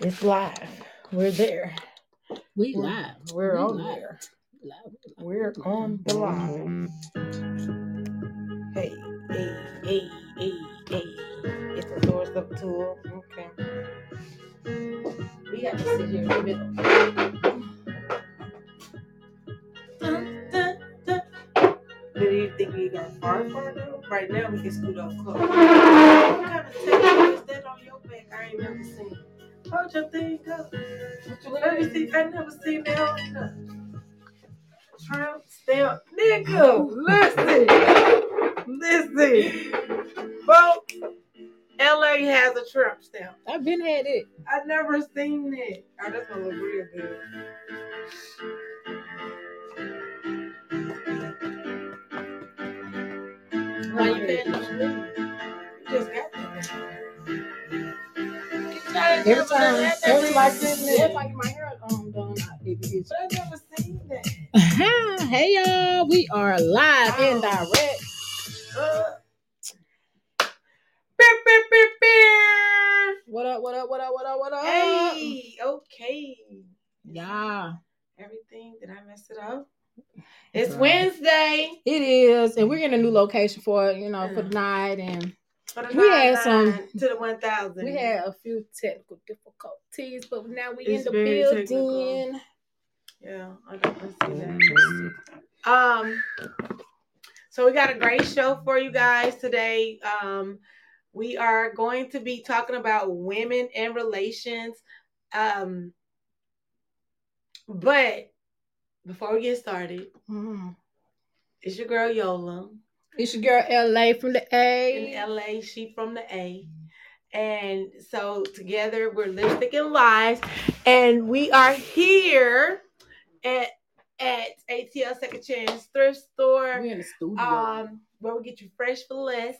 It's live. We're there. We We're- live. We're We on live. there. Live, We're on the live. Hey, hey, hey, hey, hey. It's a source of tool. Okay. We got to sit here in the middle. Dun, dun, dun. Do you think we got far, far though? Right now we can scoot up close. What kind of tattoo is that on your back? I ain't never seen. Hold your thing up. Let me see. I never seen that on stamp. Nigga, listen. Listen. Folks, LA has a tramp stamp. I've been had it. I've never seen it. Oh, that's gonna look real good. Why you paying no? You just got that. Every time, every like this, Every every like my hair um done. I hit it. But I never seen that. hey y'all, we are live and Oh. direct. Uh, beep, beep, beep, beep. What up? What up? What up? What up? What up? Hey, okay. Yeah, Everything, did I mess it up? It's Girl. Wednesday. it is, and we're in a new location for you know for the Mm. night, and For the We had some- to the 1000. we had a few technical difficulties, but now we It's in the very building. Yeah, I definitely see that. Um, so we got a great show for you guys today. Um, we are going to be talking about women and relations. Um, but before we get started, Mhm. it's your girl Yola It's your girl LA from the A. in LA. She from the A. And so together we're Lipstick and Lies. And we are here at at ATL Second Chance Thrift Store. We in the studio. um, where we get you fresh for less.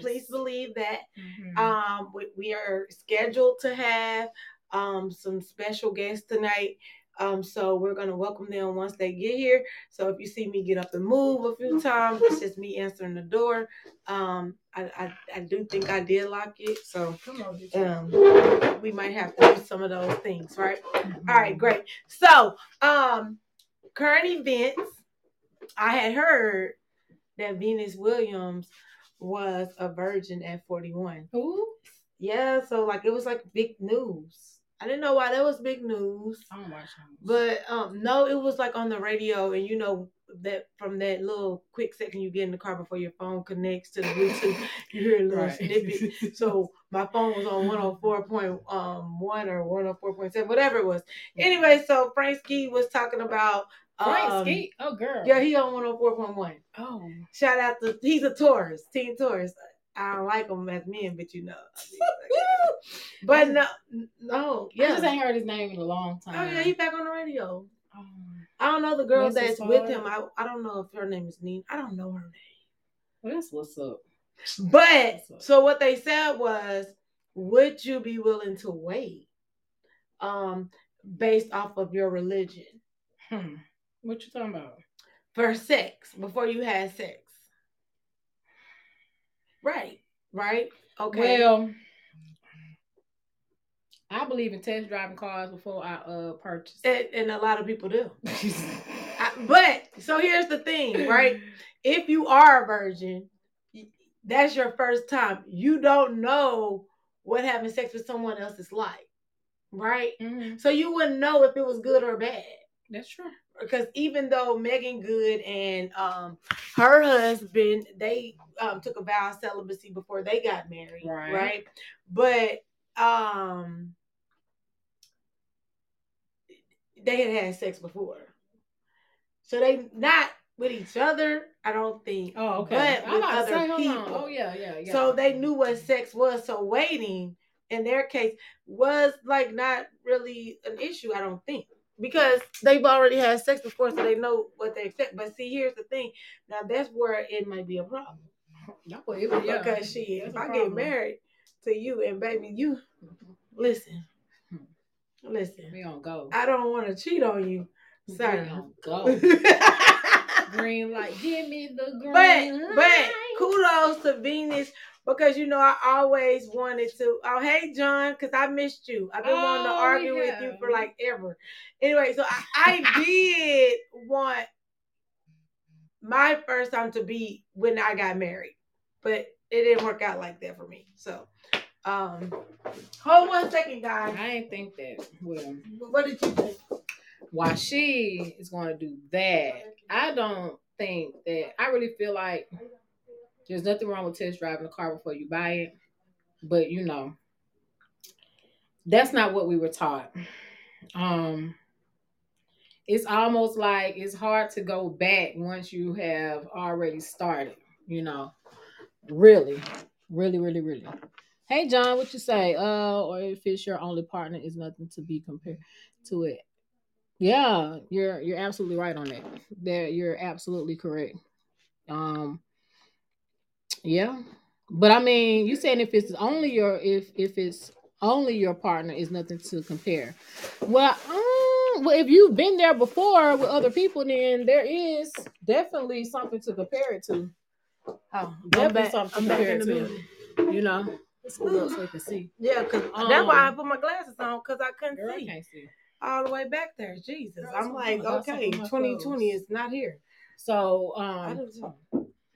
Please believe that. Mhm. Um, we, we are scheduled to have um some special guests tonight. Um, so we're gonna welcome them once they get here. So if you see me get up and move a few times, it's just me answering the door. Um, I I, I do think I did lock it, so Come on, bitch. um, we might have to do some of those things, right? Mhm. All right, great. So, um, current events. I had heard that Venus Williams was a virgin at 41. Who? Yeah, so like it was like big news. I didn't know why that was big news. I don't watch him. But um no, it was like on the radio and you know that from that little quick second you get in the car before your phone connects to the Bluetooth, you hear a little snippet. So my phone was on 104.1 or 104.7, whatever it was. Anyway, so Frank Ski was talking about Frank um, Skeet? Oh, girl. Yeah, he on 104.1. Oh. Shout out to he's a tourist, Team tourist. I don't like him as men, but you know. but no, no, I just ain't heard his name in a long time. Oh yeah, he back on the radio. Oh. I don't know the girl that's with him. I, I don't know if her name is Nina. I don't know her name. Well, that's what's up. But so what they said was, would you be willing to wait, um, based off of your religion Hmm. What you talking about? for sex before you had sex? Right, right, okay. Well, I believe in test driving cars before I uh purchase. and, and a lot of people do. I, but so here's the thing, right? If you are a virgin, that's your first time. You don't know what having sex with someone else is like, right? Mhm. So you wouldn't know if it was good or bad. That's true. Because even though Meagan Good and um her husband, they um took a vow of celibacy before they got married, Right. right? But um they had had sex before. So they not with each other, I don't think. Oh, okay. But I'm with other say, people. Oh, yeah, yeah, yeah. So they knew what sex was. So waiting in their case was like not really an issue, I don't think. Because they've already had sex before, so they know what they expect. But see, here's the thing. Now that's where it might be a problem. No, it yeah. Because she That's if I get married to you and baby, you listen. Listen. we don't go. I don't want to cheat on you. We Sorry. don't go. green light. Give me the green But but light. kudos to Venus because you know I always wanted to. Oh hey John, because I missed you. I've been wanting to Oh, argue with you for like ever. Anyway, so I, I did want my first time to be when I got married, but it didn't work out like that for me. So um hold one second, guys. I didn't think that. Well, What did you think? why she is going to do that, I don't think that. I really feel like there's nothing wrong with test driving a car before you buy it, but you know, that's not what we were taught. Um, it's almost like it's hard to go back once you have already started. You know, really, really, really, really. Hey, John, what you say? Uh, or if it's your only partner, is nothing to be compared to it. Yeah, you're you're absolutely right on that. There, you're absolutely correct. Um, yeah, but I mean, you saying if it's only your if if it's only your partner is nothing to compare. Well, um, well, if you've been there before with other people, then there is definitely something to compare it to. Oh, Definitely back. something I'm to compare it to. You know, go up so you can see. Yeah, because that's why I Um, put my glasses on because I couldn't Girl, I see can't see. all the way back there. Jesus, Girl, I'm like, okay, 2020 clothes. is not here. So, I um.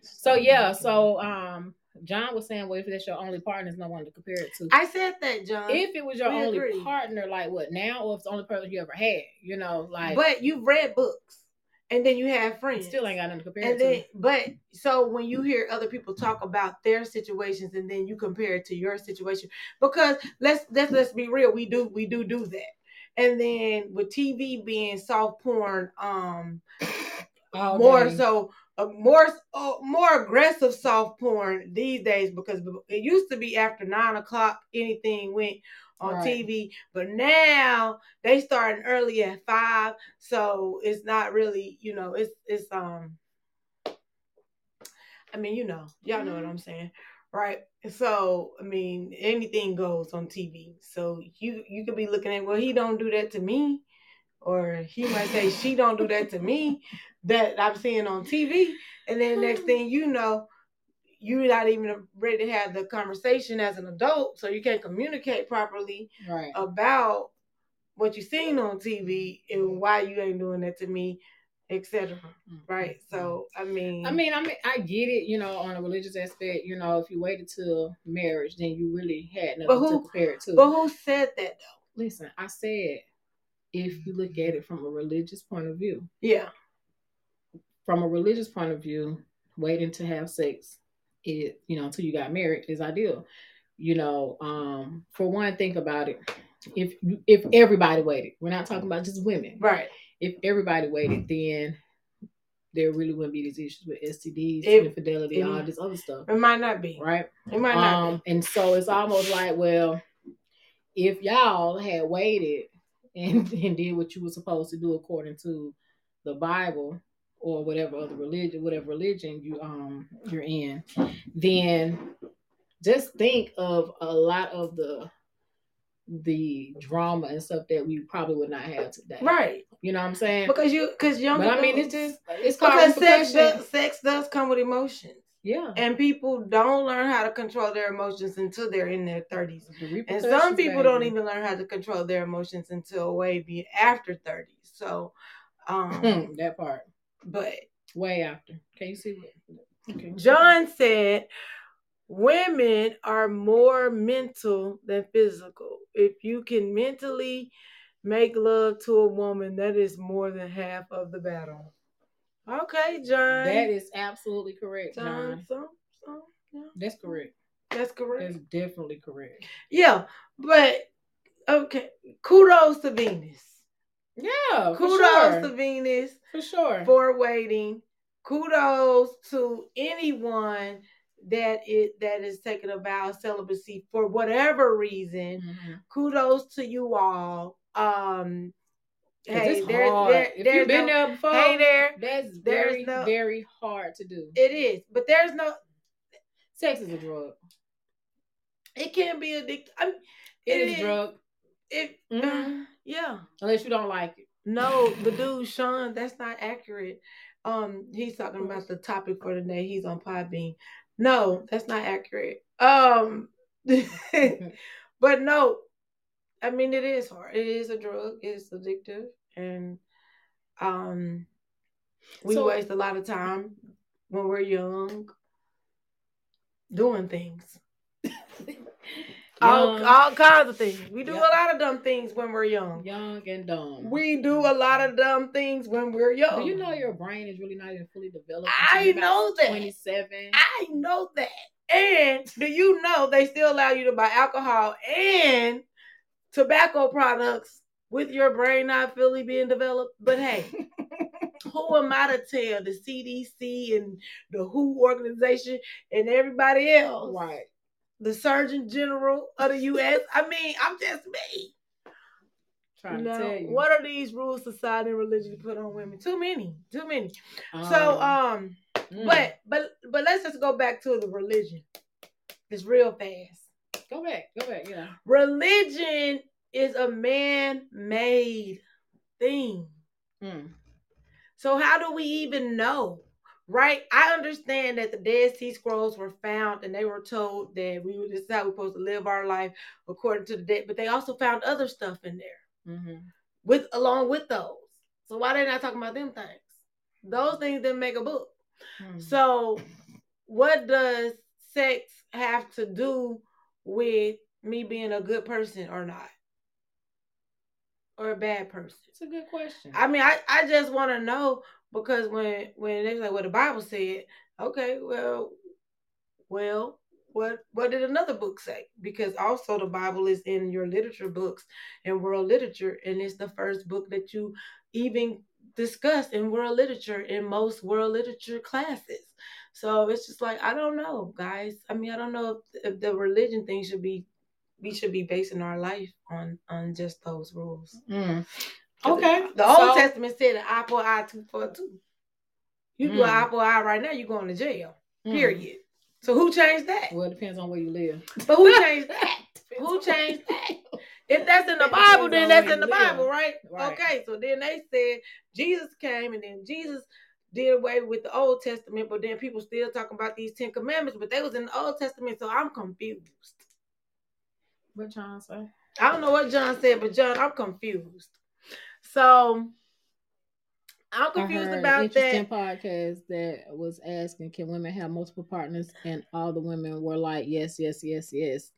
So yeah, so um, John was saying, well, if that's your only partner, there's no one to compare it to. I said that, John. if it was your we only agree. partner, like what now, or if it's the only person you ever had, you know, like, but you've read books and then you have friends. still ain't got nothing to compare And it to. but so when you hear other people talk about their situations and then you compare it to your situation, because let's let's let's be real, we do we do do that. And then with TV being soft porn, um, All more day. so more uh, more aggressive soft porn these days because it used to be after nine o'clock anything went on Right. TV, but now they starting early at five, so it's not really you know it's it's um. I mean, you know, y'all know what Mm-hmm. I'm saying, right? So, I mean, anything goes on TV. So you you could be looking at, well, he don't do that to me, or he might say she don't do that to me that I'm seeing on TV, and then next thing you know, you're not even ready to have the conversation as an adult, so you can't communicate properly right. about what you seen on TV and why you ain't doing that to me, etc. Right? So, I mean, Mm-hmm. I mean, I mean, I get it. You know, on a religious aspect, you know, if you waited till marriage, then you really had nothing who- to compare it to. but who said that though? Listen, I said, if you look at it from a religious point of view, Yeah, from a religious point of view, waiting to have sex, it you know until you got married is ideal. You know, um, for one, think about it. If if everybody waited, we're not talking about just women. right. If everybody waited, then there really wouldn't be these issues with STDs, It- infidelity, it- all this other stuff, It might not be. right? It might not Um, and so it's almost like, well, if y'all had waited and, and did what you were supposed to do according to the Bible or whatever other religion, whatever religion you um you're in, then just think of a lot of the the drama and stuff that we probably would not have today. Right. You know what I'm saying? Because you because young but I mean, it's just it's called because sex does, sex does come with emotions. Yeah. And people don't learn how to control their emotions until they're in their 30s. The And some people don't even learn how to control their emotions until way be after 30. So um that part. but Way after. Can you see what? Okay. John said women are more mental than physical. If you can mentally make love to a woman, that is more than half of the battle. Okay, John. That is absolutely correct, John. John. So, so, yeah, That's correct. that's correct. That's definitely correct. Yeah, but okay. Kudos to Venus. Yeah, for Kudos sure. to Venus for sure. for waiting. Kudos to anyone that it that is taking a vow of celibacy for whatever reason. Mhm. Kudos to you all. Um hey, there, if you've been no, there before, hey there. that's very, no- very hard to do. It is, but there's no. Sex is a drug. It can be addictive. I mean, it is is. a drug. It, Mhm. uh, yeah. Unless you don't like it. No, the dude Sean, that's not accurate. um he's talking about the topic for today. He's on Podbean. No, that's not accurate. Um but no, I mean it is hard. It is a drug, it's addictive and um we So- waste a lot of time when we're young doing things. All, all kinds of things. We do a lot of dumb things when we're young. young and dumb. We do a lot of dumb things when we're young. Do you know your brain is really not even fully developed? I know that. 27. I know that. And do you know they still allow you to buy alcohol and tobacco products with your brain not fully being developed? But hey, who am I to tell the CDC and the WHO organization and everybody else? right. The Surgeon General of the U.S. I mean, I'm just me. Trying to tell you. what are these rules society and religion put on women? Too many, too many. Um, so, um, mm, but but but let's just go back to the religion. It's real fast. Go back, go back, yeah. Religion is a man-made thing. Mm. So how do we even know? Right? I understand that the Dead Sea Scrolls were found and they were told that we were this is how we're supposed to live our life according to the dead, but they also found other stuff in there hmm with along with those. So why they not talking about them things? Those things didn't make a book. Mm. So what does sex have to do with me being a good person or not? Or a bad person? it's a good question. I mean, I, I just want to know because when when they like "Well, the Bible said, okay, well, well, what what did another book say? Because also the Bible is in your literature books and world literature, and it's the first book that you even discuss in world literature in most world literature classes. So it's just like I don't know, guys. I mean, I don't know if, if the religion thing should be we should be basing our life on on just those rules. Mm. Okay. The Old so- Testament said an eye for eye, two for two. You do an Mm. eye for eye right now, you're going to jail. Mm. Period. So who changed that? Well, it depends on where you live. But who changed that? Who changed that? If that's in the Bible, then that's in the. Bible, right? Right. Okay, so then they said Jesus came and then Jesus did away with the Old Testament, but then people still talking about these Ten Commandments, but they was in the Old Testament, so I'm confused. What John said? I don't know what John said, but John, I'm confused. So I'm confused I heard about an interesting that. podcast that was asking, can women have multiple partners? And all the women were like, yes, yes, yes, yes.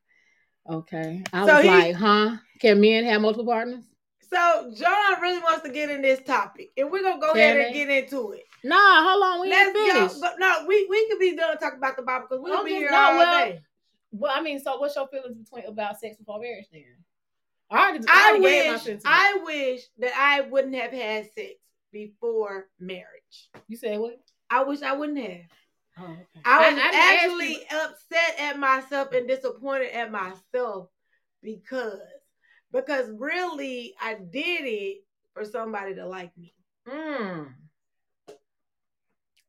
Okay. I So was he- like, huh? Can men have multiple partners? So John really wants to get in this topic, and we're gonna go Can ahead and get into it. Nah, hold on. We Let's ain't go. finished. But no, we we could be done talking about the Bible because we'll I'm be here no, all well, day. Well, I mean, so what's your feelings between about sex before marriage then? I already, I I wish. I wish that I wouldn't have had sex before marriage. You said what? I wish I wouldn't have. Oh, okay. I was didn't actually upset at myself and disappointed at myself because because really I did it for somebody to like me. Mm.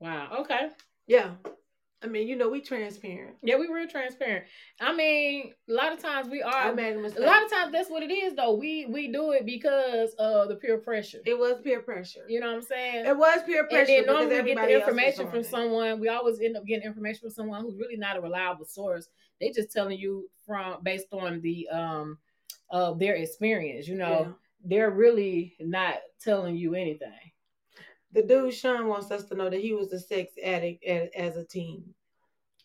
Wow. Okay. Yeah. I mean, you know, we transparent. Yeah, we were transparent. I mean, a lot of times we are. I made a mistake. A lot of times that's what it is, though. We we do it because of the peer pressure. it was peer pressure. You know what I'm saying? It was peer pressure. and then normally we get the information from someone. We always end up getting information from someone who's really not a reliable source. They just telling you from based on the um of their experience. You know, Yeah. they're really not telling you anything. The dude Sean wants us to know that he was a sex addict as a teen.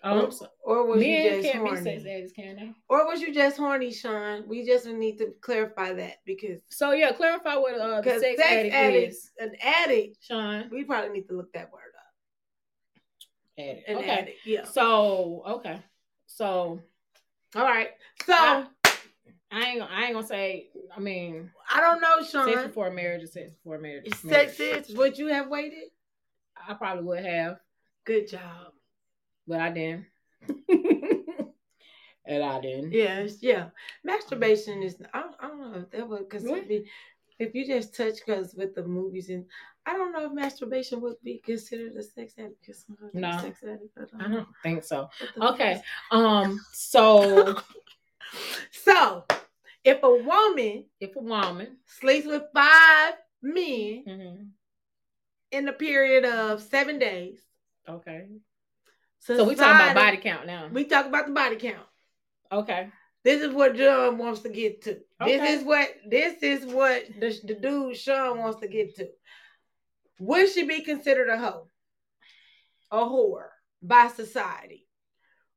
Oh, or, or was you just can't be horny? sex addicts, can they? Or was you just horny, Sean? We just need to clarify that because So yeah, clarify what uh, the sex, sex, addict addict, is, an addict, Sean. we probably need to look that word up. Addict. An Okay. addict, yeah. So okay. So All right. So I- I ain't I ain't gonna say. I mean, I don't know, Sean. sex before marriage is sex before marriage. Sex is would you have waited? I probably would have, Good job. but I didn't. and I didn't. Yes, yeah. Masturbation is. I don't, I don't know if that would consider be. If you just touch, because with the movies and I don't know if masturbation would be considered a sex addict. No. sex addict. I don't, I don't think so. Okay. Um. So So, if a woman if a woman, sleeps with five men, mhm, in the period of seven days. Okay. So we talking about body count now. We talk about the body count. okay. This is what John wants to get to. Okay. This is what this is what the, the dude Sean wants to get to. Would she be considered a hoe? A whore by society?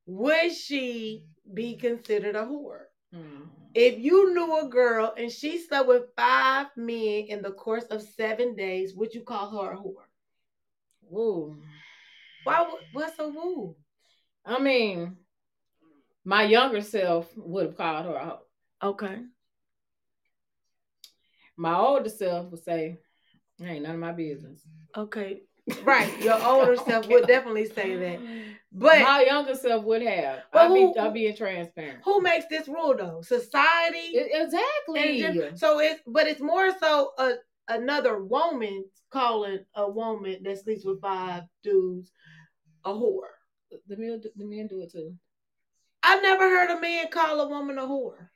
Would she be considered a whore? Hmm. If you knew a girl and she slept with five men in the course of seven days, would you call her a whore? Woo. Why? What's a woo? I mean, my younger self would have called her a hoe. Okay. My older self would say, "Ain't none of my business." Okay. Right. Your older self would definitely say that. Mm-hmm. But my younger self would have. But I'll be, I'll being transparent. who makes this rule though? Society. E- exactly. So it's but it's more so a another woman calling a woman that sleeps with five dudes a whore. the men, the men do it too. I've never heard a man call a woman a whore.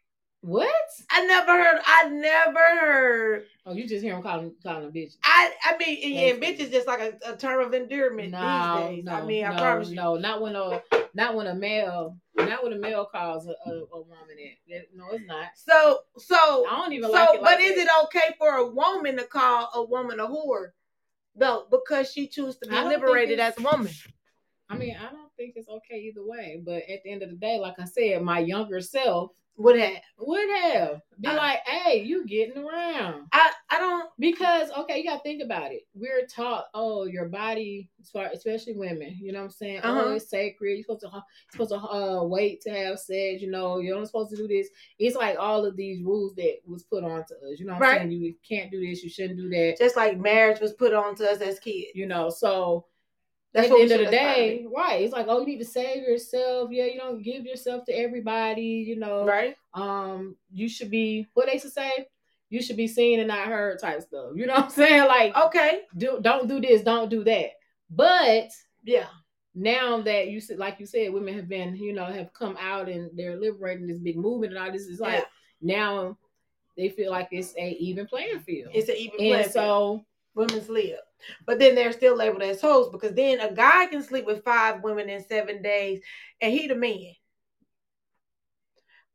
What? I never heard. I never heard. Oh, you just hear them calling calling them bitches. I I mean, yeah, That's- bitch is just like a, a term of endearment No, these days. no, I mean, I no, promise you. no, not when a not when a male, not when a male calls a, a, a woman. That- No, it's not. So so I don't even so, like it. but like is that. it okay for a woman to call a woman a whore? though because she chooses to be I don't think liberated as a woman. I mean, I don't think it's okay either way. But at the end of the day, like I said, my younger self Would have. would have be I- like, "Hey, you getting around?" I I don't. Because okay, you gotta think about it. We're taught, oh, your body, especially women. You know what I'm saying? Uh-huh. Oh, it's sacred. You're supposed to, supposed to uh, wait to have sex. You know, you're not supposed to do this. It's like all of these rules that was put onto us. You know what Right. I'm saying? You can't do this. You shouldn't do that. Just like marriage was put on to us as kids. You know, so That's at the end of the should day, right? It's like, oh, you need to save yourself. Yeah, you don't give yourself to everybody. You know, Right. um, you should be what they used to say. You should be seen and not heard type stuff. You know what I'm saying? Like, Okay. do don't do this, don't do that. But Yeah. now that you said, like you said, women have been, you know, have come out and they're liberating this big movement and all this. is like Yeah. now they feel like it's a even playing field. It's an even playing and field. so women's live. But then they're still labeled as hoes because then a guy can sleep with five women in seven days and he the man.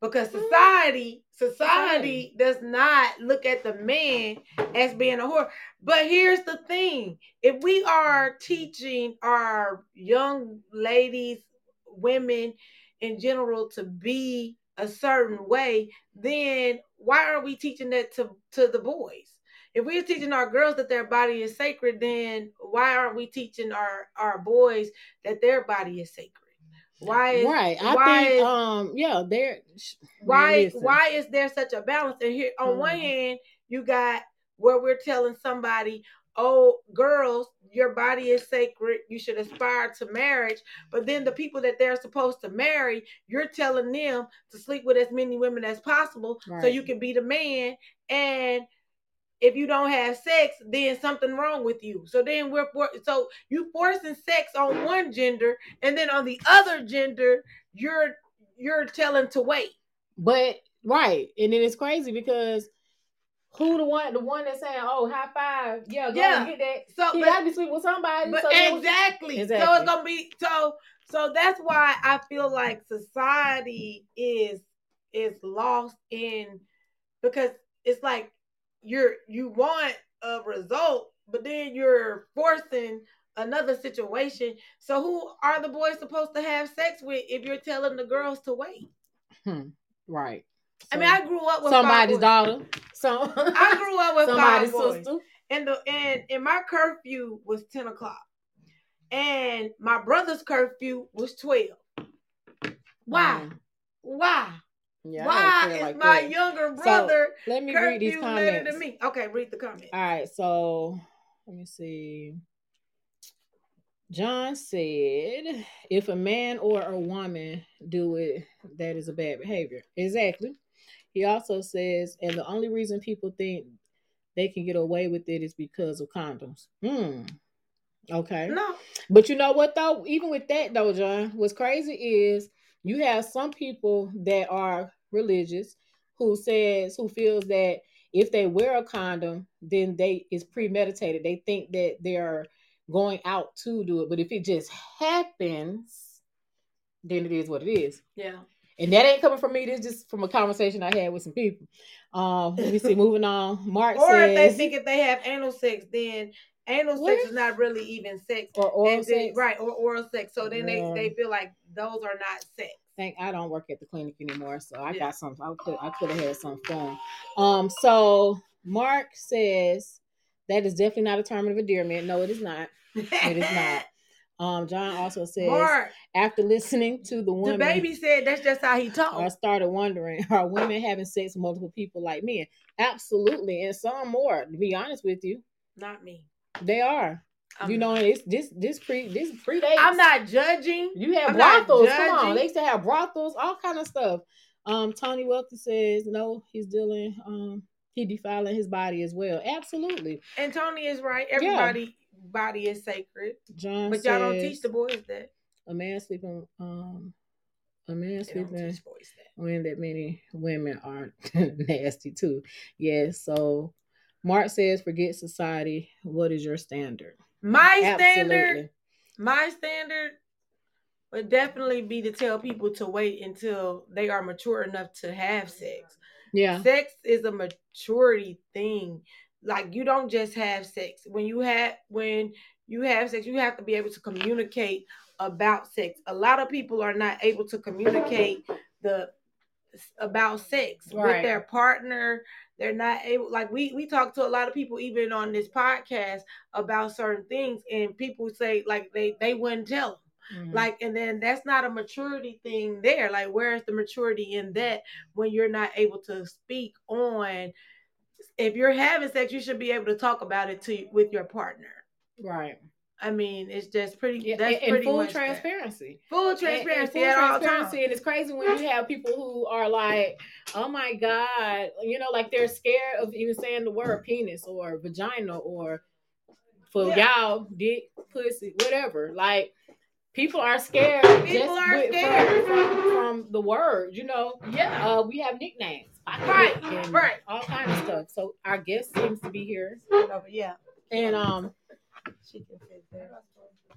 Because Mm. society, society does not look at the man as being a whore. But here's the thing: if we are teaching our young ladies, women in general, to be a certain way, then why are we teaching that to, to the boys? If we're teaching our girls that their body is sacred, then why aren't we teaching our our boys that their body is sacred? Why is right, I why think is- um yeah, they're why listen. why is there such a balance? And here on one Mhm. hand, you got where we're telling somebody, "Oh, girls, your body is sacred. You should aspire to marriage." But then the people that they're supposed to marry, you're telling them to sleep with as many women as possible so you can be the man. And if you don't have sex, then something wrong with you. So then we're for, so you forcing sex on one gender, and then on the other gender, you're you're telling to wait. But right, and then it's crazy because who the one the one that's saying, "Oh, high five, yeah, go Yeah. get that." So He got to be sweet with somebody. But so what- exactly. So it's gonna be so so that's why I feel like society is is lost in because it's like you're you want a result, but then you're forcing another situation. So who are the boys supposed to have sex with if you're telling the girls to wait? right. I mean, I grew up with somebody's daughter. So I grew up with somebody's sister. and the and and my curfew was 10 o'clock and my brother's curfew was 12 why Mm. why Yeah, why is like my that. younger So, brother Let me read these comments. than me okay read the comment All right, so let me see. John said, if a man or a woman do it, that is a bad behavior. Exactly. He also says, and the only reason people think they can get away with it is because of condoms. Hmm. Okay. no But you know what though? Even with that though, John, what's crazy is you have some people that are religious who says who feels that if they wear a condom, then they is premeditated. They think that they're going out to do it. But if it just happens, then it is what it is. Yeah. And that ain't coming from me. This just from a conversation I had with some people. Um, let me see. Moving on. Mark Or says, if they think if they have anal sex, then anal What? sex is not really even sex. or oral sex. right, or oral sex. So then Yeah. they, they feel like those are not sex. Thank I don't work at the clinic anymore, so I Yeah. got some. I could I could have had some fun. Um, so Mark says that is definitely not a term of endearment. No, it is not. It is not. Um, John also says Mark, after listening to the the baby said that's just how he talked. I started wondering: Are women having sex with multiple people like men? Absolutely, and some more. To be honest with you, Not me. They are. I'm you know, it's this this pre this predates. I'm not judging. You have I'm brothels. Come on, they used to have brothels, all kind of stuff. Um, Tony Welton says no, he's dealing. Um, he defiling his body as well. Absolutely, And Tony is right. Everybody body is sacred. John. But y'all don't teach the boys that. a man sleeping. Um, a man sleeping teach boys that. when that many women are nasty too. Yes. so Mark says, forget society. What is your standard? My Absolutely. standard, my standard would definitely be to tell people to wait until they are mature enough to have sex. Yeah. Sex is a maturity thing. Like you don't just have sex. When you have when you have sex, you have to be able to communicate about sex. A lot of people are not able to communicate the about sex with their partner. They're not able like we we talk to a lot of people even on this podcast about certain things and people say like they they wouldn't tell them Mhm. like and then that's not a maturity thing there like where's the maturity in that when you're not able to speak on if you're having sex you should be able to talk about it to with your partner right. I mean it's just pretty Yeah, that's and, and pretty full much that. transparency. full And- and transparency full at all transparency, times and it's crazy when you have people who are like, "Oh my god," you know, like they're scared of even saying the word penis or vagina or for Yeah. y'all dick, pussy, whatever. Like people are scared. People are with- scared. from, from the word. You know, yeah uh, we have nicknames, Right, right. all kinds of stuff. So our guest seems to be here, yeah and um, she can sit there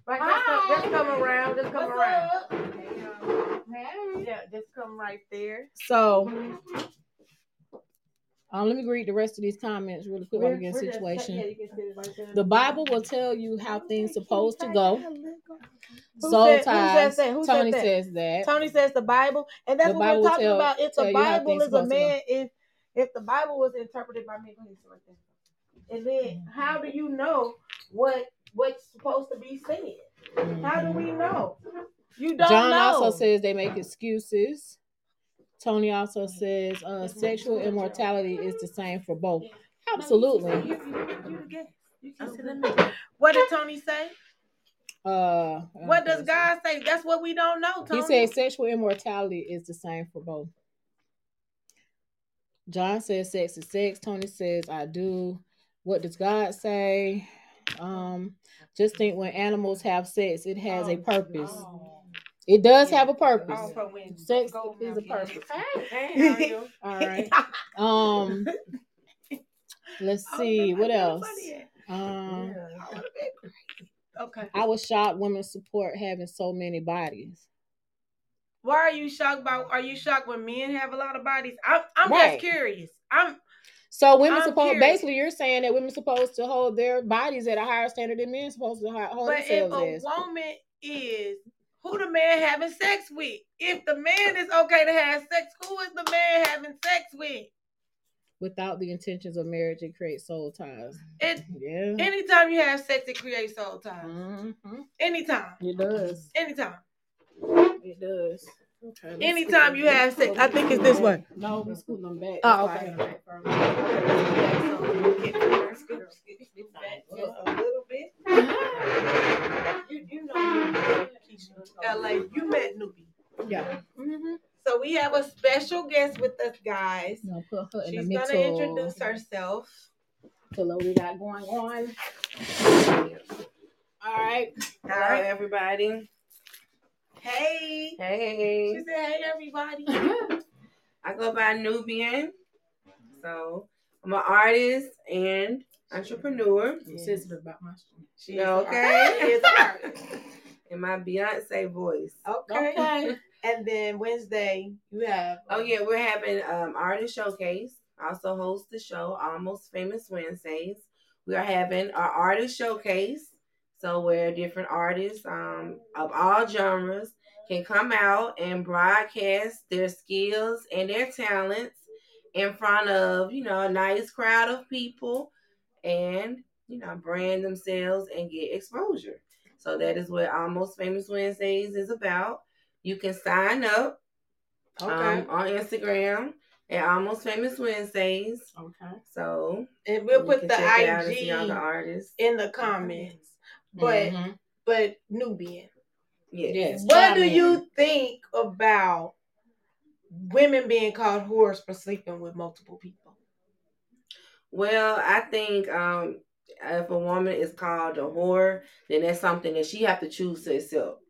right just come, just come around just come around Hey. yeah just come right there so. Um, let me read the rest of these comments really quick while we get We're- in we're just- situation. yeah, you can sit right. The Bible will tell you how things supposed to go. Who Soul said- who ties. said that? Who said Tony that? says that. Tony says the Bible, and that's The what Bible we're talking tell- about. If tell the Bible things is a supposed to go. man, if if the Bible was interpreted by me, go ahead, sit right there. and then how do you know what what's supposed to be said? How do we know? You don't John know. also says they make excuses. Tony also says uh, sexual immorality is the same for both. Absolutely. What did Tony say? Uh, What does God say? That's what we don't know. Tony. He says sexual immorality is the same for both. John says sex is sex. Tony says I do. What does God say? Um, just think when animals have sex, it has a purpose. It does have a purpose. Oh, Sex is a purpose. Hey, how are you? All right. Um, let's see what else. Um, Okay. I was shocked women support having so many bodies. Why are you shocked by? Are you shocked when men have a lot of bodies? I'm, I'm Right. just curious. I'm So women I'm supposed curious. basically you're saying that women supposed to hold their bodies at a higher standard than men supposed to hold But if a as. woman is who the man having sex with, if the man is okay to have sex, who is the man having sex with? Without the intentions of marriage, it creates soul ties. It Yeah. anytime you have sex, it creates soul ties. Mhm. Anytime, It does. anytime, It does. Okay. anytime you have sex. I think it's this way. No, we scooting them back. Oh, okay. why I got it right A little bit. You, you know, LA, you met Nubian. Yeah. Mm-hmm. So we have a special guest with us, guys. No, put her in She's the gonna introduce herself. To what we got going on. All right. All Hello, right. everybody. Hey. Hey. She said, "Hey, everybody." I go by Nubian. So I'm an artist and entrepreneur. I'm sensitive about my shit. She Okay. is an. In my Beyonce voice. Okay. Okay. And then Wednesday you have. Oh yeah, we're having um artist showcase. I Also host the show Almost Famous Wednesdays. We are having our artist showcase. So where different artists um of all genres can come out and broadcast their skills and their talents in front of, you know, a nice crowd of people and, you know, brand themselves and get exposure. So that is what Almost Famous Wednesdays is about. You can sign up Okay. um, on Instagram at Almost Famous Wednesdays. Okay. So and we'll put the check it out and see all the IG artists. in the comments. But Mhm. but Nubian. Yes. yes. What do you think about women being called whores for sleeping with multiple people? Well, I think um, if a woman is called a whore, then that's something that she have to choose to accept.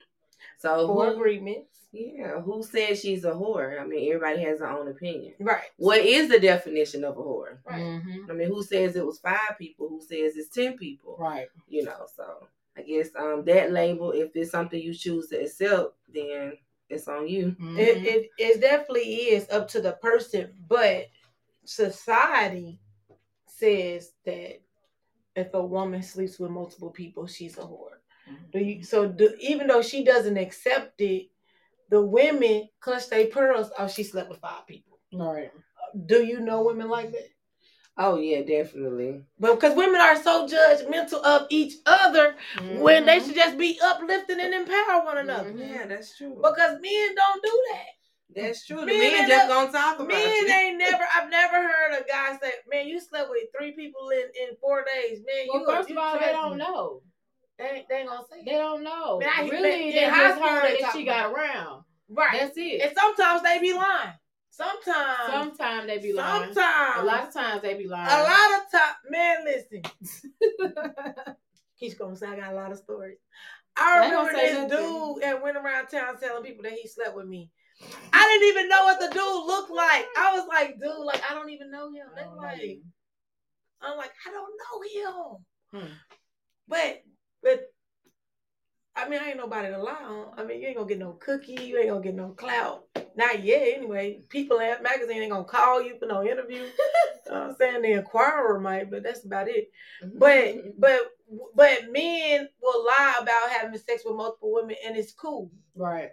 So For who, agreements. yeah, who says she's a whore? I mean, everybody has their own opinion. Right. What is the definition of a whore? Right. Mhm. I mean, who says it was five people? Who says it's ten people? Right. you know so i guess um that label if it's something you choose to accept then it's on you Mhm. It, it it definitely is up to the person, but society says that if a woman sleeps with multiple people, she's a whore. Do you, so do, even though she doesn't accept it, the women clutch their pearls. Oh, she slept with five people. Right. Do you know women like that? oh yeah definitely But because women are so judgmental of each other, when they Mhm. should just be uplifting and empower one another. Mhm. yeah that's true Because men don't do that. that's true the Men men ain't just never- gonna talk about Men you ain't never. I've never heard a guy say, "Man, you slept with three people in in four days." Man, Well, you. first of all, they don't know. They ain't, they ain't gonna say They don't know. Man, I- really, they high just heard they that she got about around. Right. That's it. and sometimes they be lying. Sometimes. Sometimes they be lying. Sometimes. A lot of times they be lying. A lot of time. Man, listen. He's gonna say I got a lot of stories. I remember this nothing. dude that went around town telling people that he slept with me. I didn't even know what the dude looked like. I was like, dude, like I don't even know him. They don't know like. I'm like, I don't know him. Hmm. But but I mean, I ain't nobody to lie on. I mean, you ain't gonna get no cookie. You ain't gonna get no clout. Not yet, anyway. People at magazine ain't gonna call you for no interview. Uh, I'm saying the Enquirer might, but that's about it. But but but men will lie about having sex with multiple women, and it's cool. Right.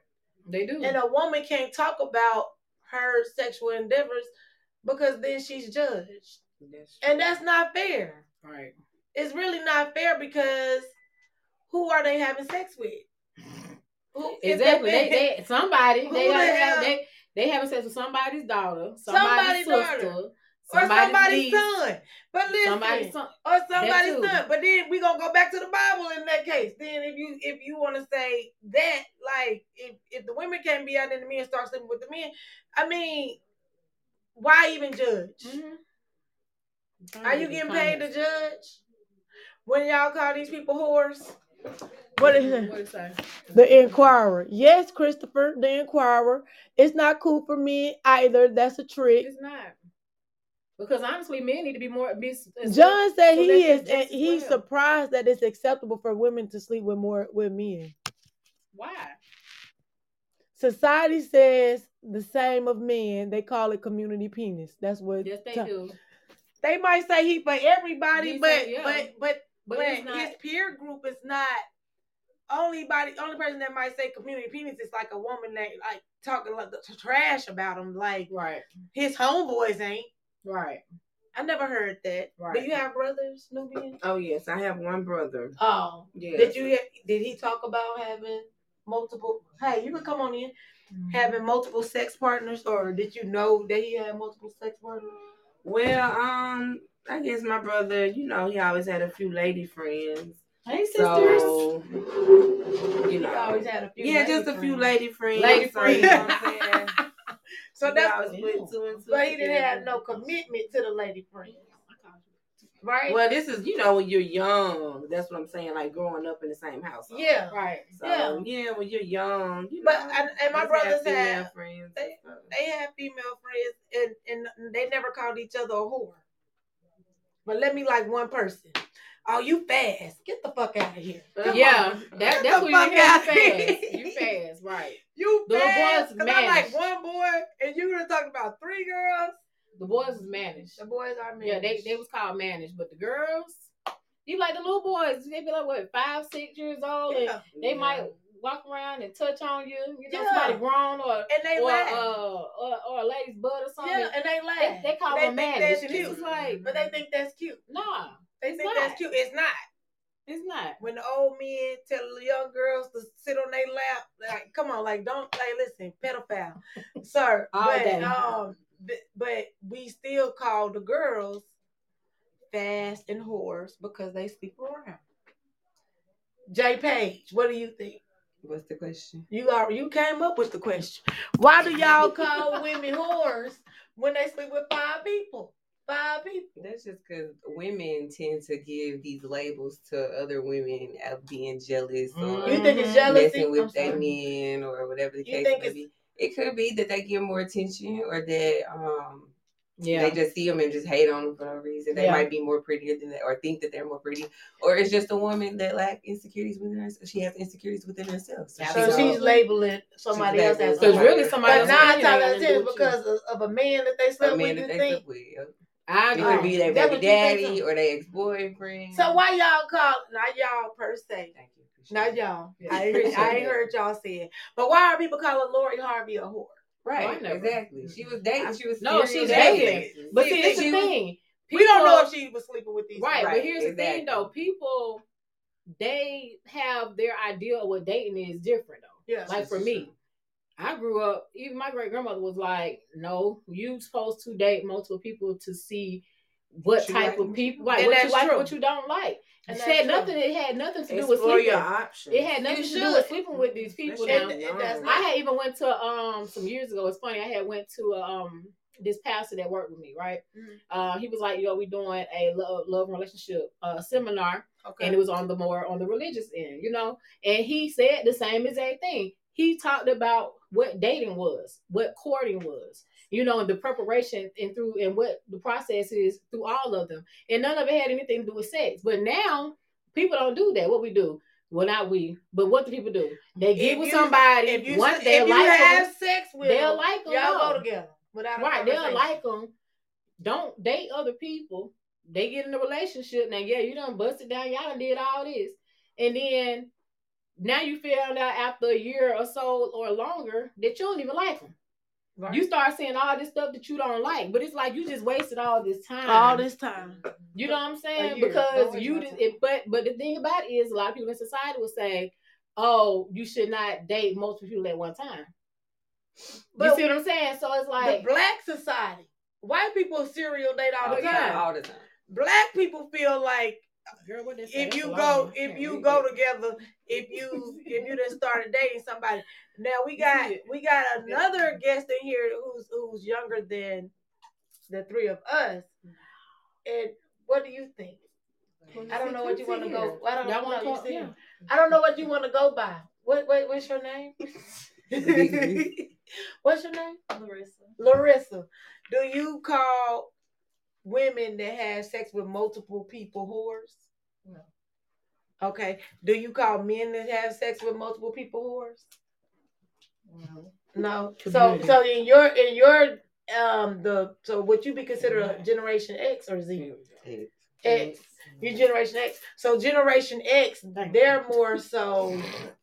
They do. And a woman can't talk about her sexual endeavors because then she's judged, That's and that's not fair. right. It's really not fair because who are they having sex with? Who Exactly. they- They, they somebody they the have they they having sex with somebody's daughter, somebody's, Somebody's daughter. sister, or somebody's niece, son. But listen, somebody's son. or somebody's son. But then we gonna go back to the Bible in that case. Then if you if you want to say that, like if if the women can't be out in the men start sleeping with the men, I mean, why even judge? Mhm. Are you getting paid to judge? When y'all call these people whores? What is it? What it? The Enquirer. Yes, Christopher, the Enquirer. It's not cool for me either. That's a trick. It's not. Because honestly, men need to be more. Be, John said so he is, and he's well. surprised that it's acceptable for women to sleep with more with men. Why? Society says the same of men. They call it community penis. That's what Yes, they John- do. They might say he for everybody, He but yeah. but but But but not- his peer group is not only body only person that might say community penis is like a woman that like talking like the trash about him like Right. his homeboys ain't. Right. i never heard that. Do you have brothers nubian? Oh yes i have one brother. Oh. Yeah did you did he talk about having multiple hey you can come on in Mm-hmm. having multiple sex partners or did you know that he had multiple sex partners? Well um i guess my brother you know he always had a few lady friends Hey, sisters. so you he know always had a few yeah just a few friends. lady friends Lady so, you know what i'm friends. saying so that's always put two and two but he didn't together. have no commitment to the lady friends right Well, this is you know when you're young. That's what I'm saying. Like growing up in the same house. yeah Right. So, Yeah. yeah. when you're young, you But- know, and- and my just brothers female had- friends. they- and stuff. they had female friends and and they never called each other a whore but let me like one person. Oh, you fast. Get the fuck out of here. Come yeah, on. that, Get that's the what fuck you hear. outta You here. fast. You fast, right. You The little fast. boys Cause I like one boy and you were talking about three girls. The boys is managed. The boys are men. Yeah, they they was called managed, but the girls, you like the little boys. They be like what five, six years old, and yeah. they might walk around and touch on you. You know, Yeah. somebody grown or and they or laugh. uh or, or a lady's butt or something. yeah, and they laugh. They, they call They them think managed. that's cute. like, but they think that's cute. nah, They think not. that's cute. It's not. it's not. when the old men tell the young girls to sit on their lap, like, come on, like, don't, like, listen, pedophile, sir. All but, day. um, but, but we still call the girls fast and whores because they sleep around. Jay Page, what do you think? What's the question? You are you came up with the question. Why do y'all call women whores when they sleep with five people? Five people. That's just because women tend to give these labels to other women of being jealous or You think it's jealousy? messing with their men or whatever the You case may be. It could be that they give more attention or that um Yeah. they just see them and just hate on them for no reason. They Yeah. might be more prettier than that or think that they're more pretty. Or it's just a woman that lack insecurities within herself. She has insecurities within herself. So Absolutely. she's labeling somebody else as a Because really, somebody But else nine opinion times ain't out of nothing ten, do you. because of, of a man that they slept with, you that they think. with. Yep. I It agree. could be their baby what you think daddy or their ex boyfriend. So why y'all call not y'all per se? Thank you. Not y'all. Yeah, I ain't, appreciate I ain't heard y'all say it. But why are people calling Lori Harvey a whore? Right, exactly. She was dating. She was No, serial she's dating. But See, see, it's she the was- thing. we don't know if she was sleeping with these. Right, people. but Right, here's the thing though. People they have their idea of what dating is different though. Yeah. Like for me, I grew up, even my great grandmother was like, No, you supposed to date multiple people to see what What type like of people what right, you what like. you like that's what you don't like. And it that's had true. nothing it had nothing to do with Explore your sleeping. options. It had nothing You to do with sleeping with these people That now. shit It- it does wrong. not. I had even went to um some years ago. It's funny. I had went to um this pastor that worked with me. Right. Mhm. Uh, he was like, "Yo, we doing a love, love relationship uh seminar, Okay. and it was on the more on the religious end, you know." And he said the same exact thing. He talked about what dating was, what courting was, you know, and the preparation and through and what the process is through all of them, and none of it had anything to do with sex. But now people don't do that. What we do. Well, not we, but what do people do? They get If with you- somebody. if you, they'll you like have sex with They'll like them, like 'em, y'all go together without Right, they'll like them. Don't date other people. They get in a relationship now. Yeah, you done busted down. Y'all done did all this, and then now you found out after a year or so or longer that you don't even like them. Right. You start seeing all this stuff that you don't like, but it's like you just wasted all this time. all this time. You know what I'm saying? Because you my did it, but but the thing about it is a lot of people in society will say, "Oh, you should not date multiple people at one time." But you see what I'm saying? So it's like, the black society, white people serial date all the Oh, yeah. time. all the time. Black people feel like girl, what they say? if you go lie. if you go together if you if you done started dating somebody. Now we got we got another guest in here who's who's younger than the three of us. And what do you think? I don't know what you want to go i don't know want you see. I don't know what you want to go by. What wait what's your name? What's your name? Larissa. larissa. Do you call women that have sex with multiple people whores No. Okay. Do you call men that have sex with multiple people whores? No. No. So Community. so in your in your um the so would you be considered a generation X or Z? It- X. Your generation X. So generation X, Thank they're more so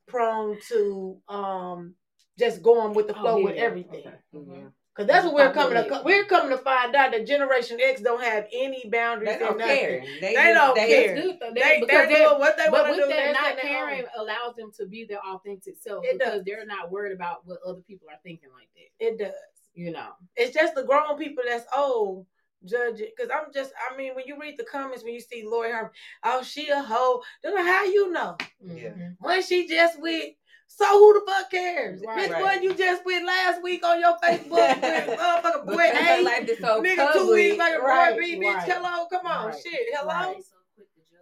prone to um just going with the Oh, flow yeah, with everything. okay. yeah. Cause that's what we're coming to we're coming to find out that generation X don't have any boundaries They don't care. They, They don't That's care. good though. They, They because they're they're, doing what they want to do. that They're not sitting at home. caring allows them to be their authentic self It because does. they're not worried about what other people are thinking like that. It does. You know. it's just the grown people that's old judge it. Cause I'm just, I mean, when you read the comments, when you see Lori Harvey, oh, she a hoe. They're like, how you know? Yeah. Mhm. When she just with, so who the fuck cares? Right. Bitch, Right. what you just went last week on your Facebook with motherfucker boy Because her A, life so nigga two public. weeks like a Right, boy B, bitch. Hello, come on, Right. shit, hello. Right.